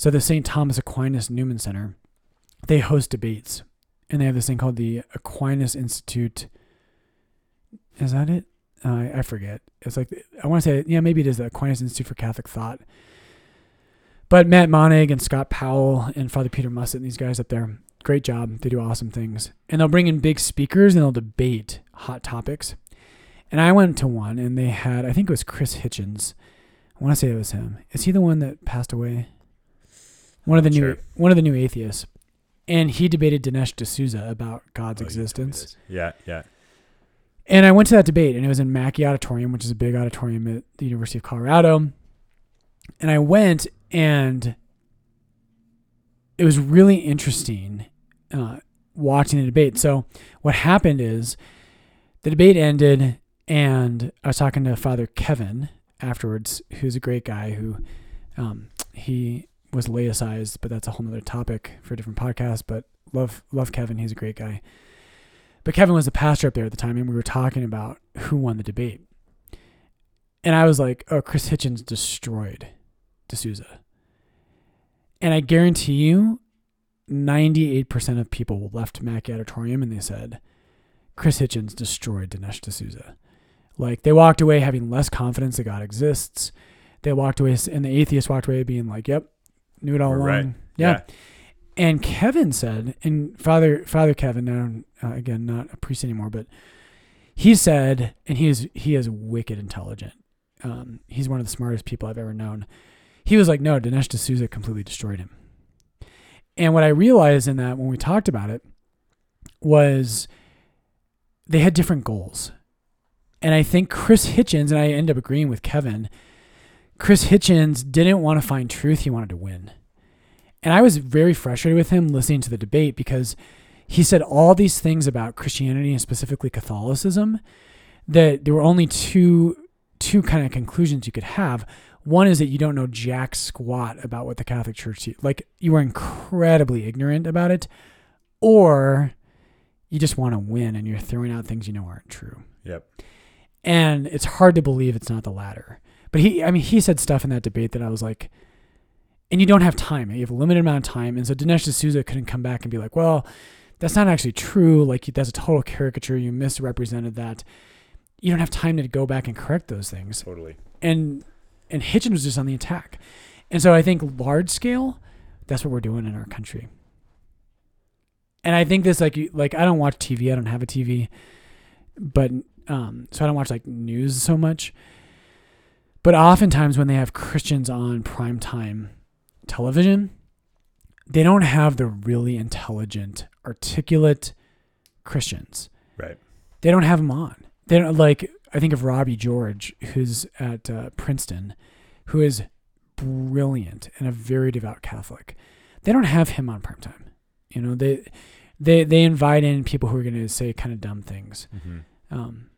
So the St. Thomas Aquinas Newman Center, they host debates, and they have this thing called the Aquinas Institute. Is that it? Uh, I forget. It's like I want to say, yeah, maybe it is the Aquinas Institute for Catholic Thought. But Matt Monig and Scott Powell and Father Peter Mussett and these guys up there, great job. They do awesome things, and they'll bring in big speakers and they'll debate hot topics. And I went to one, and they had, I think it was Chris Hitchens. I want to say it was him. Is he the one that passed away? One of the new Sure. one of the new atheists, and he debated Dinesh D'Souza about God's Oh, you told me existence. Yeah. Yeah. And I went to that debate, and it was in Macky Auditorium, which is a big auditorium at the University of Colorado. And I went, and it was really interesting uh, watching the debate. So what happened is the debate ended, and I was talking to Father Kevin afterwards, who's a great guy who um, he was laicized, but that's a whole nother topic for a different podcast. But love love Kevin, he's a great guy. But Kevin was the pastor up there at the time, and we were talking about who won the debate. And I was like, "Oh, Chris Hitchens destroyed D'Souza," and I guarantee you, ninety-eight percent of people left Macky Auditorium and they said, "Chris Hitchens destroyed Dinesh D'Souza." Like they walked away having less confidence that God exists. They walked away, and the atheist walked away being like, "Yep, knew it all along." right. yeah. And Kevin said, and Father Father Kevin, now uh, again not a priest anymore, but he said, and he is he is wicked intelligent. Um, he's one of the smartest people I've ever known. He was like, no, Dinesh D'Souza completely destroyed him. And what I realized in that when we talked about it was they had different goals. And I think Chris Hitchens, and I end up agreeing with Kevin, Chris Hitchens didn't want to find truth, he wanted to win. And I was very frustrated with him listening to the debate because he said all these things about Christianity and specifically Catholicism that there were only two two kind of conclusions you could have. One is that you don't know jack squat about what the Catholic Church like you are incredibly ignorant about it or you just want to win and you're throwing out things you know aren't true. Yep. And it's hard to believe it's not the latter. But he I mean he said stuff in that debate that I was like and you don't have time. You have a limited amount of time. And so Dinesh D'Souza couldn't come back and be like, well, that's not actually true. Like, that's a total caricature. You misrepresented that. You don't have time to go back and correct those things. Totally. And and Hitchens was just on the attack. And so I think large scale, that's what we're doing in our country. And I think this like you- like I don't watch TV. I don't have a TV, but um, so I don't watch like news so much. But oftentimes when they have Christians on prime time television, they don't have the really intelligent, articulate Christians. Right. They don't have them on. They don't like. I think of Robbie George, who's at uh, Princeton, who is brilliant and a very devout Catholic. They don't have him on primetime. You know, they they they invite in people who are going to say kind of dumb things. Mm-hmm. Um,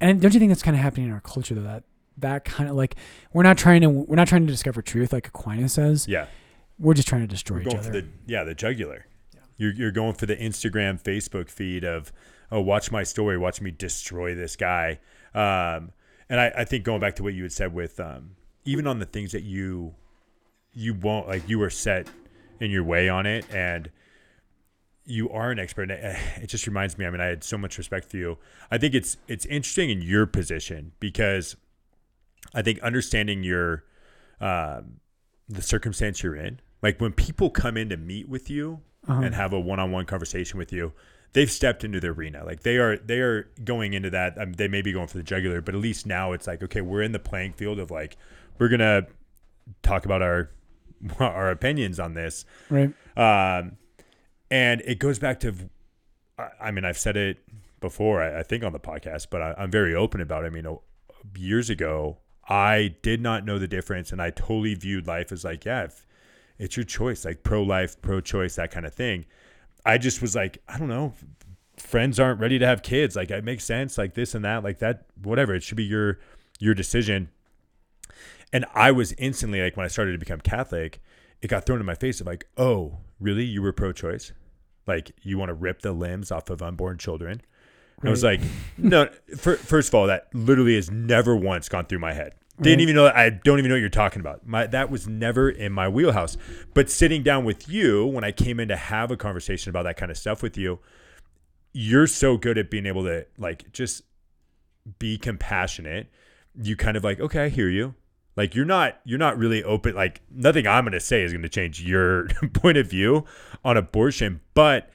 and don't you think that's kind of happening in our culture though? That that kind of like we're not trying to we're not trying to discover truth like Aquinas says. Yeah. We're just trying to destroy We're each other. for the yeah the jugular. Yeah. You're you're going for the Instagram, Facebook feed of oh watch my story, watch me destroy this guy. Um, and I, I think going back to what you had said with um, even on the things that you you won't like you were set in your way on it and you are an expert. And it, it just reminds me. I mean, I had so much respect for you. I think it's it's interesting in your position because I think understanding your um, the circumstance you're in, like when people come in to meet with you Uh-huh. and have a one-on-one conversation with you, they've stepped into the arena. Like they are they are going into that. Um, they may be going for the jugular, but at least now it's like okay, we're in the playing field of like we're gonna talk about our <laughs> our opinions on this. right. Um, and it goes back to, I- I mean, I've said it before, I, I think on the podcast, but I, I'm very open about it. I mean, oh, years ago, I did not know the difference, and I totally viewed life as like, yeah, if it's your choice, like pro life, pro choice, that kind of thing. I just was like, I don't know, friends aren't ready to have kids. Like, it makes sense, like this and that, like that, whatever. It should be your your decision. And I was instantly like, when I started to become Catholic, it got thrown in my face of like, oh, really? You were pro choice? Like, you want to rip the limbs off of unborn children? And I was like, no, fir- first of all, that literally has never once gone through my head. Didn't Right. even know, I don't even know what you're talking about. My, that was never in my wheelhouse. But sitting down with you, when I came in to have a conversation about that kind of stuff with you, you're so good at being able to like just be compassionate. You kind of like, okay, I hear you. Like you're not you're not really open like nothing I'm going to say is going to change your <laughs> point of view on abortion, but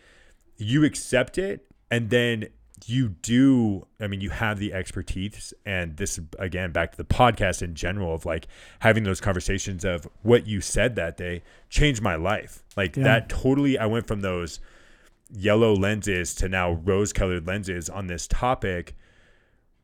you accept it and then you do I mean you have the expertise and this again back to the podcast in general of like having those conversations of what you said that day changed my life. Like Yeah. that totally I went from those yellow lenses to now rose colored lenses on this topic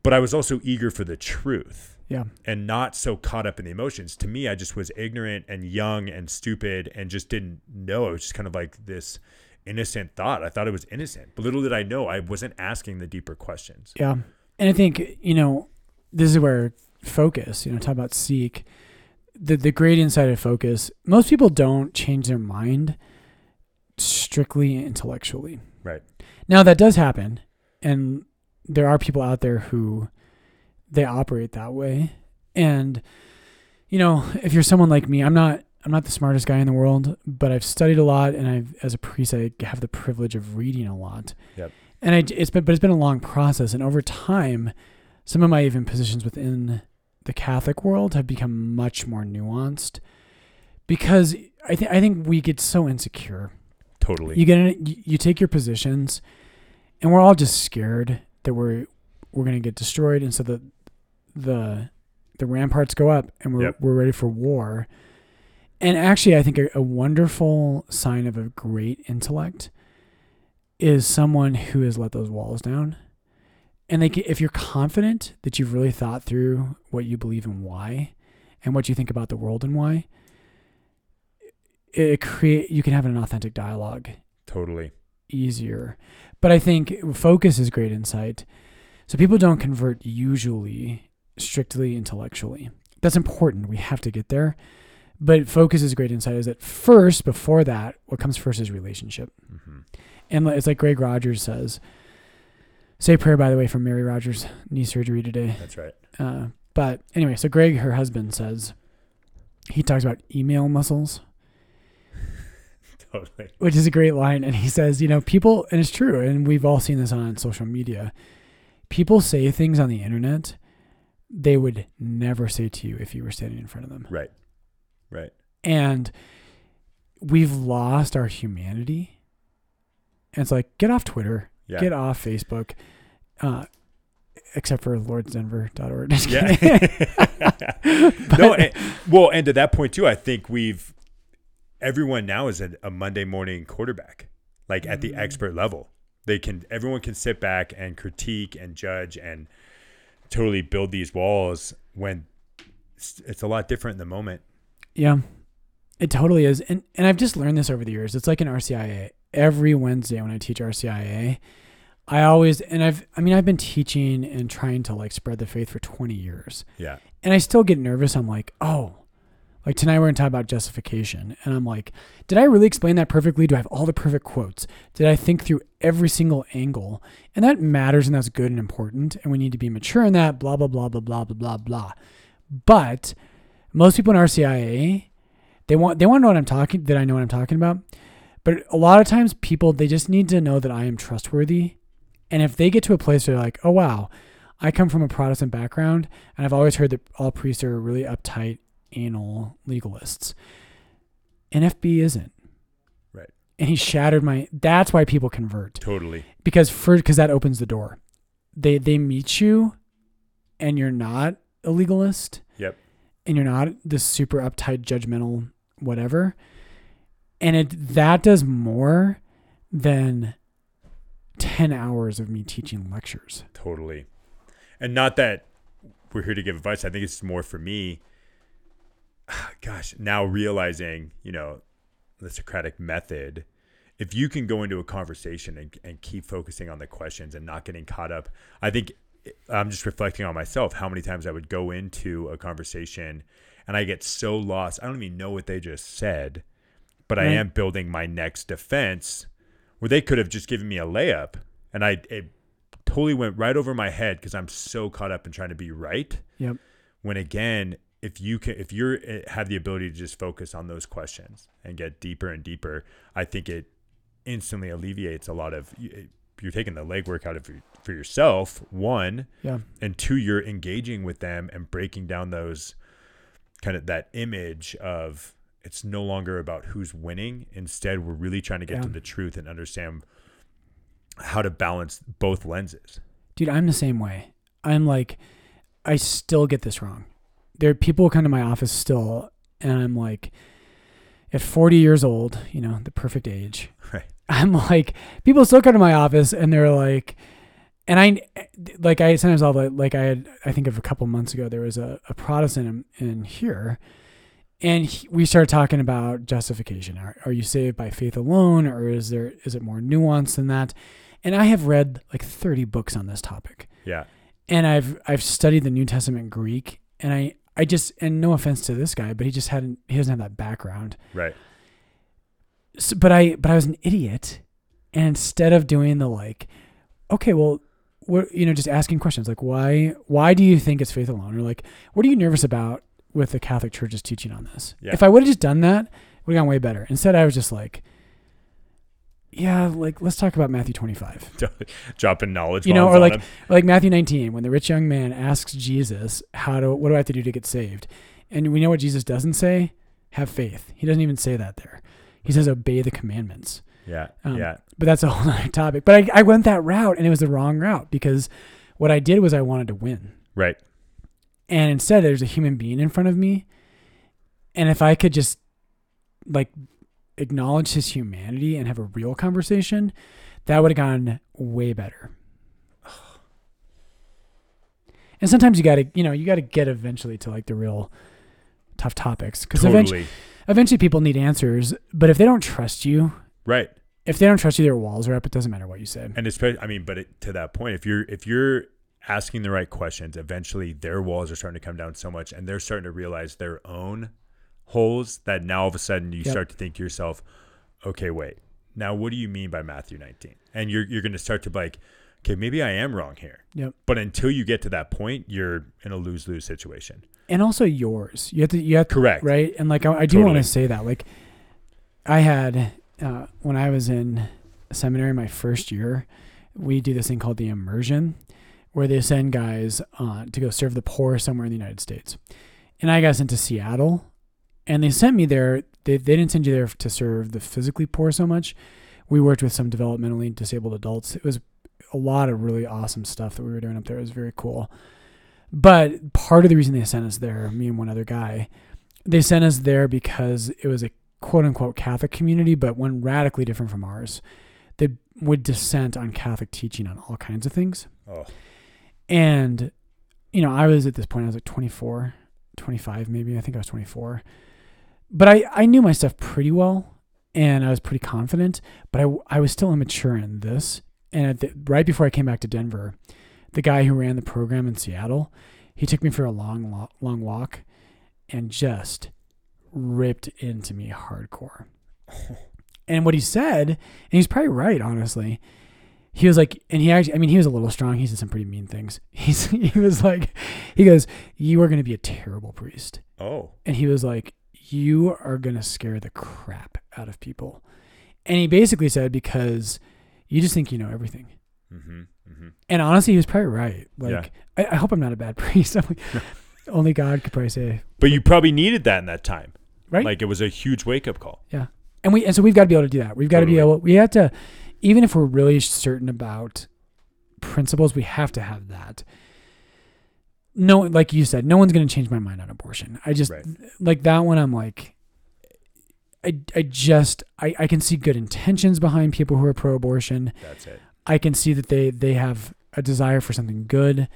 but I was also eager for the truth Yeah. and not so caught up in the emotions. To me, I just was ignorant and young and stupid and just didn't know. It was just kind of like this innocent thought. I thought it was innocent, but little did I know I wasn't asking the deeper questions. Yeah. And I think, you know, this is where focus, you know, talk about seek. The the great insight of focus, most people don't change their mind strictly intellectually. Right. Now that does happen. And there are people out there who they operate that way. And you know, if you're someone like me, I'm not I'm not the smartest guy in the world, but I've studied a lot and I've as a priest I have the privilege of reading a lot. Yep. And I it's been but it's been a long process and over time some of my even positions within the Catholic world have become much more nuanced because I think I think we get so insecure Totally. you get in, you, take your positions and we're all just scared that we're we're going to get destroyed and so the the the ramparts go up and we're Yep. we're ready for war and actually i think a, a wonderful sign of a great intellect is someone who has let those walls down and they can, if you're confident that you've really thought through what you believe and why and what you think about the world and why it create you can have an authentic dialogue totally. easier. But I think focus is great insight. So people don't convert usually strictly intellectually. That's important. We have to get there. But focus is great insight is that first, before that, what comes first is relationship. hmm And it's like Greg Rogers says, say a prayer, by the way, from Mary Rogers, knee surgery today. That's right. Uh, but anyway, so Greg, her husband, says, he talks about email muscles <laughs> Totally. which is a great line. And he says, you know, people, and it's true, and we've all seen this on social media. People say things on the internet they would never say to you if you were standing in front of them. Right. Right. And we've lost our humanity. And it's like, get off Twitter, Yeah. get off Facebook, uh, except for lourdesdenver.org. Yeah. kidding. <laughs> no, But- and, well, and to that point too, I think we've everyone now is a, a Monday morning quarterback, like at the Mm. expert level. They can everyone can sit back and critique and judge and totally build these walls when it's, it's a lot different in the moment. Yeah, it totally is. And and I've just learned this over the years. It's like an RCIA. Every Wednesday when I teach RCIA, I always and I've I mean I've been teaching and trying to like spread the faith for 20 years. Yeah. And I still get nervous. I'm like, "Oh, like tonight we're going to talk about justification." And I'm like, "Did I really explain that perfectly? Do I have all the perfect quotes? Did I think through every single angle?" And that matters and that's good and important and we need to be mature in that blah blah blah blah blah blah blah blah. But most people in RCIA, they want they want to know what I'm talking that I know what I'm talking about. But a lot of times people they just need to know that I am trustworthy. And if they get to a place where they're like, "Oh wow, I come from a Protestant background and I've always heard that all priests are really uptight, anal legalists." NFB isn't. Right. And he shattered my that's why people convert Totally. because for because that opens the door. They they meet you, and you're not a legalist. Yep. And you're not this super uptight, judgmental, whatever. And it that does more than ten hours of me teaching lectures. Totally. And not that we're here to give advice. I think it's more for me. <sighs> Gosh, now realizing, you know, the Socratic method, if you can go into a conversation and, and keep focusing on the questions and not getting caught up, I think I'm just reflecting on myself how many times I would go into a conversation and I get so lost. I don't even know what they just said, but I am building my next defense where they could have just given me a layup and I it totally went right over my head because I'm so caught up in trying to be right. Yep. When again, if you can, if you're eh, have the ability to just focus on those questions and get deeper and deeper, I think it instantly alleviates a lot of. you- You're taking the legwork out of your, for yourself, one, Yeah. and two, you're engaging with them and breaking down those kind of that image of it's no longer about who's winning. Instead, we're really trying to get Yeah. to the truth and understand how to balance both lenses. Dude, I'm the same way. I'm like, I still get this wrong. There are people come to my office still, and I'm like, at 40 years old, you know, the perfect age. <laughs> Right. I'm like, people still come to my office and they're like, and I, like, I sometimes I'll like, like I had, I think of a couple months ago, there was a, a Protestant in, in here, and he, we started talking about justification. Are, are you saved by faith alone, or is there is it more nuanced than that? And I have read like 30 books on this topic Yeah. and I've I've studied the New Testament Greek, and I I just and no offense to this guy, but he just hadn't he doesn't have that background. Right. So, but I but I was an idiot, and instead of doing the like, okay, well, what you know, just asking questions like why why do you think it's faith alone, or like what are you nervous about with the Catholic Church's teaching on this? Yeah. If I would have just done that, would have gone way better. Instead, I was just like. Yeah, like let's talk about Matthew 25. <laughs> Dropping knowledge. You know, or like like Matthew 19, when the rich young man asks Jesus, "How do what do I have to do to get saved?" And we know what Jesus doesn't say: "Have faith." He doesn't even say that there. He says, "Obey the commandments." Yeah. Um, yeah. But that's a <laughs> whole other topic. But I, I went that route, and it was the wrong route because what I did was I wanted to win, Right. and instead there's a human being in front of me, and if I could just like acknowledge his humanity and have a real conversation, that would have gone way better. <sighs> And sometimes you got to, you know, you got to get eventually to like the real tough topics because eventually, eventually people need answers. But if they don't trust you, Right. if they don't trust you, their walls are up. It doesn't matter what you say. And especially, I mean, but it, to that point, if you're if you're asking the right questions, eventually their walls are starting to come down so much, and they're starting to realize their own holes that now all of a sudden you Yep. start to think to yourself, okay, wait, now what do you mean by Matthew 19? And you're you're going to start to be like, okay, maybe I am wrong here. Yep. But until you get to that point, you're in a lose lose situation. And also yours. You have to. You have to. Correct. Right. And like I, I do want to say that. Like I had uh, when I was in seminary my first year, we do this thing called the immersion, where they send guys uh, to go serve the poor somewhere in the United States. And I got sent to Seattle, and they sent me there. They they didn't send you there to serve the physically poor so much. We worked with some developmentally disabled adults. It was a lot of really awesome stuff that we were doing up there. It was very cool. But part of the reason they sent us there, me and one other guy, they sent us there because it was a quote unquote Catholic community, but one radically different from ours. They would dissent on Catholic teaching on all kinds of things. Oh, And, you know, I was at this point, I was like 24, 25 maybe. I think I was 24. But I, I knew my stuff pretty well and I was pretty confident, but I, I was still immature in this. And at the, right before I came back to Denver, the guy who ran the program in Seattle, he took me for a long, long walk, and just ripped into me hardcore. and what he said, and he's probably right, honestly. He was like, and he actually, I mean, he was a little strong. He said some pretty mean things. <laughs> He's, he was like, he goes, You are going to be a terrible priest. Oh. And he was like, You are going to scare the crap out of people. And he basically said, Because you just think you know everything. Mm-hmm. Mm-hmm. And honestly, he was probably right. Like, Yeah. I, I hope I'm not a bad <laughs> priest. I'm like, only God could probably say, But you probably needed that in that time. Right. Like it was a huge wake up call. Yeah. And we and so we've got to be able to do that. We've got to be able. We have to, even if we're really certain about principles, we have to have that. No, like you said, no one's going to change my mind on abortion. I just Right. like that one. I'm like, I I just I I can see good intentions behind people who are pro-abortion. That's it. I can see that they they have a desire for something good,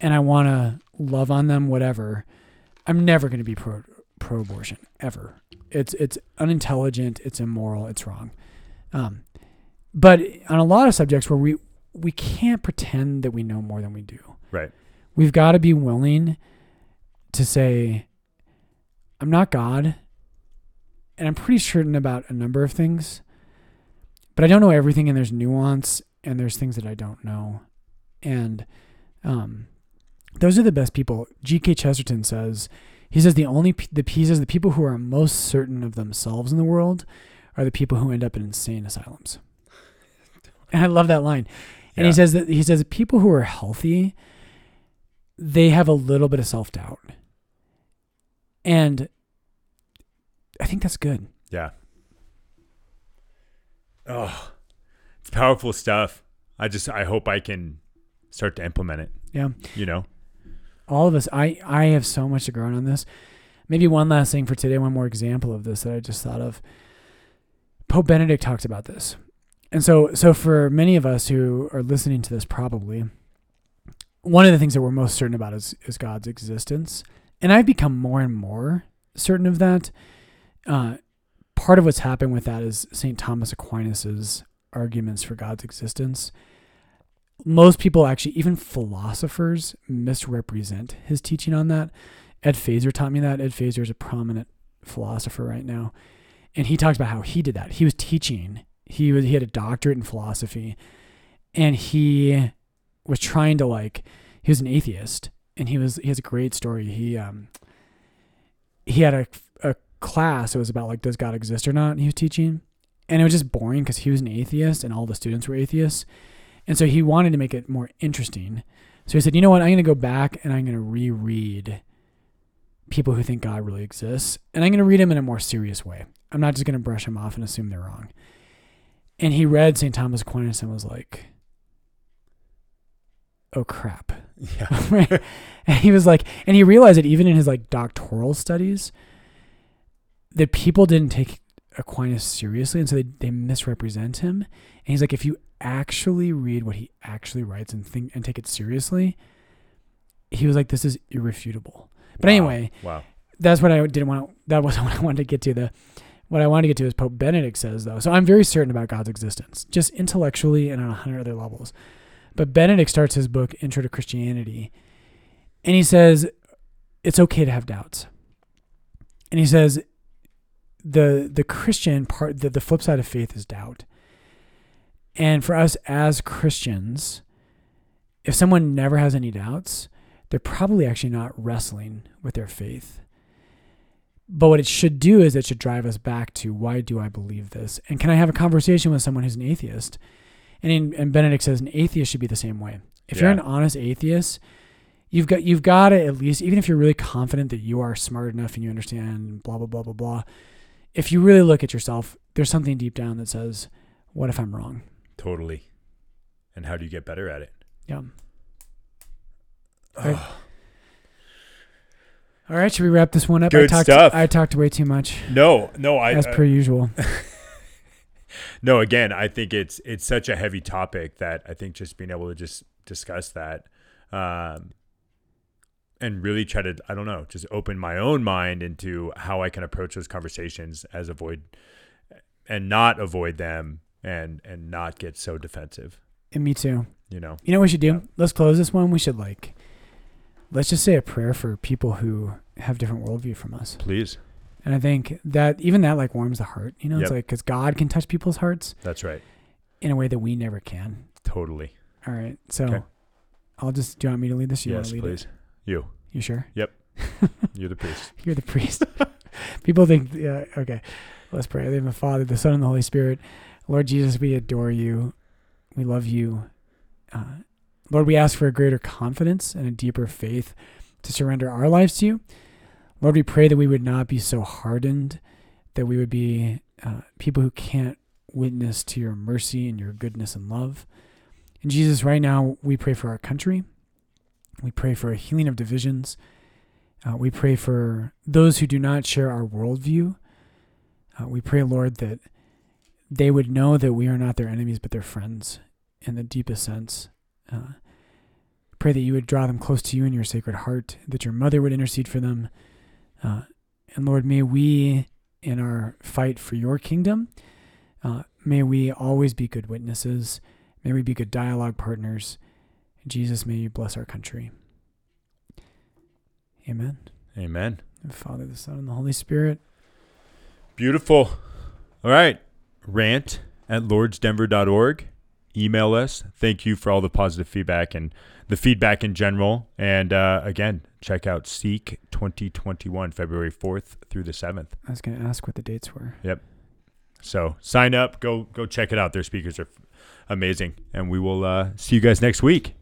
and I want to love on them. Whatever. I'm never going to be pro pro-abortion ever. It's it's unintelligent. It's immoral. It's wrong. Um, but on a lot of subjects where we we can't pretend that we know more than we do. Right. We've got to be willing to say, I'm not God, and I'm pretty certain about a number of things, but I don't know everything, and there's nuance, and there's things that I don't know, and um, those are the best people. G.K. Chesterton says, he says the only the he says the people who are most certain of themselves in the world are the people who end up in insane asylums. And I love that line. And he says that he says people who are healthy, they have a little bit of self doubt. And I think that's good. Yeah. Oh, it's powerful stuff. I just I hope I can start to implement it. Yeah. You know. All of us, I, I have so much to grow on this. Maybe one last thing for today, one more example of this that I just thought of. Pope Benedict talks about this. And so so for many of us who are listening to this probably, one of the things that we're most certain about is, is God's existence. And I've become more and more certain of that. Uh, part of what's happened with that is St. Thomas Aquinas's arguments for God's existence. Most people actually, even philosophers, misrepresent his teaching on that. Ed Feser taught me that. Ed Feser is a prominent philosopher right now, and he talks about how he did that. He was teaching. He was he had a doctorate in philosophy, and he was trying to like he was an atheist, and he was he has a great story. He um he had a a class. It was about like does God exist or not? And he was teaching, and it was just boring because he was an atheist, and all the students were atheists, and so he wanted to make it more interesting. So he said, you know what? I'm going to go back and I'm going to reread people who think God really exists, and I'm going to read them in a more serious way. I'm not just going to brush them off and assume they're wrong. And he read St. Thomas Aquinas and was like, oh crap. Yeah. <laughs> And he was like, and he realized that even in his like doctoral studies, that people didn't take Aquinas seriously, and so they, they misrepresent him. And he's like, if you actually read what he actually writes and think and take it seriously, he was like, this is irrefutable. But Wow. anyway, Wow. that's what I didn't want. To, that wasn't <laughs> what I wanted to get to. The what I wanted to get to is Pope Benedict says though. So I'm very certain about God's existence, just intellectually and on a hundred other levels. But Benedict starts his book Intro to Christianity, and he says it's okay to have doubts. And he says the the Christian part, the, the flip side of faith is doubt. And for us as Christians, if someone never has any doubts, they're probably actually not wrestling with their faith. But what it should do is it should drive us back to why do I believe this? And can I have a conversation with someone who's an atheist? And, in, and Benedict says an atheist should be the same way. If you're an honest atheist, you've got you've got to at least even if you're really confident that you are smart enough and you understand blah blah blah blah blah. If you really look at yourself, there's something deep down that says, "What if I'm wrong?" Totally. And how do you get better at it? Yeah. Right. All right, should we wrap this one up? I Good talked, stuff. I talked way too much, No, no, I as uh, per usual. <laughs> <laughs> no. Again, I think it's it's such a heavy topic that I think just being able to just discuss that, um, and really try to I don't know, just open my own mind into how I can approach those conversations as avoid and not avoid them and and not get so defensive. And me too. You know, You know what we should do? Yeah. Let's close this one. We should like, let's just say a prayer for people who have different worldview from us. please. And I think that even that like warms the heart. You know, it's like because God can touch people's hearts That's right. in a way that we never can. Totally. All right, so Okay. I'll just. Do you want me to lead this? You yes, lead please. It? You. You sure? Yep. <laughs> You're the priest. <laughs> You're the priest. <laughs> People think, yeah, okay. Let's pray. In the name of the Father, the Son, and the Holy Spirit. Lord Jesus, we adore you. We love you. Uh, Lord, we ask for a greater confidence and a deeper faith to surrender our lives to you. Lord, we pray that we would not be so hardened, that we would be uh, people who can't witness to your mercy and your goodness and love. And Jesus, right now, we pray for our country. We pray for a healing of divisions. Uh, we pray for those who do not share our worldview. Uh, we pray, Lord, that they would know that we are not their enemies, but their friends in the deepest sense. Uh, pray that you would draw them close to you in your sacred heart, that your mother would intercede for them. Uh, and Lord, may we, in our fight for your kingdom, uh, may we always be good witnesses. May we be good dialogue partners. Jesus, may you bless our country. Amen. Amen. The Father, the Son, and the Holy Spirit. Beautiful. All right. Rant at lourdesdenver.org. Email us. Thank you for all the positive feedback and the feedback in general. And uh, again, check out Seek 2021, February 4th through the 7th. I was going to ask what the dates were. Yep. So sign up. Go go check it out. Their speakers are amazing. And we will uh, see you guys next week.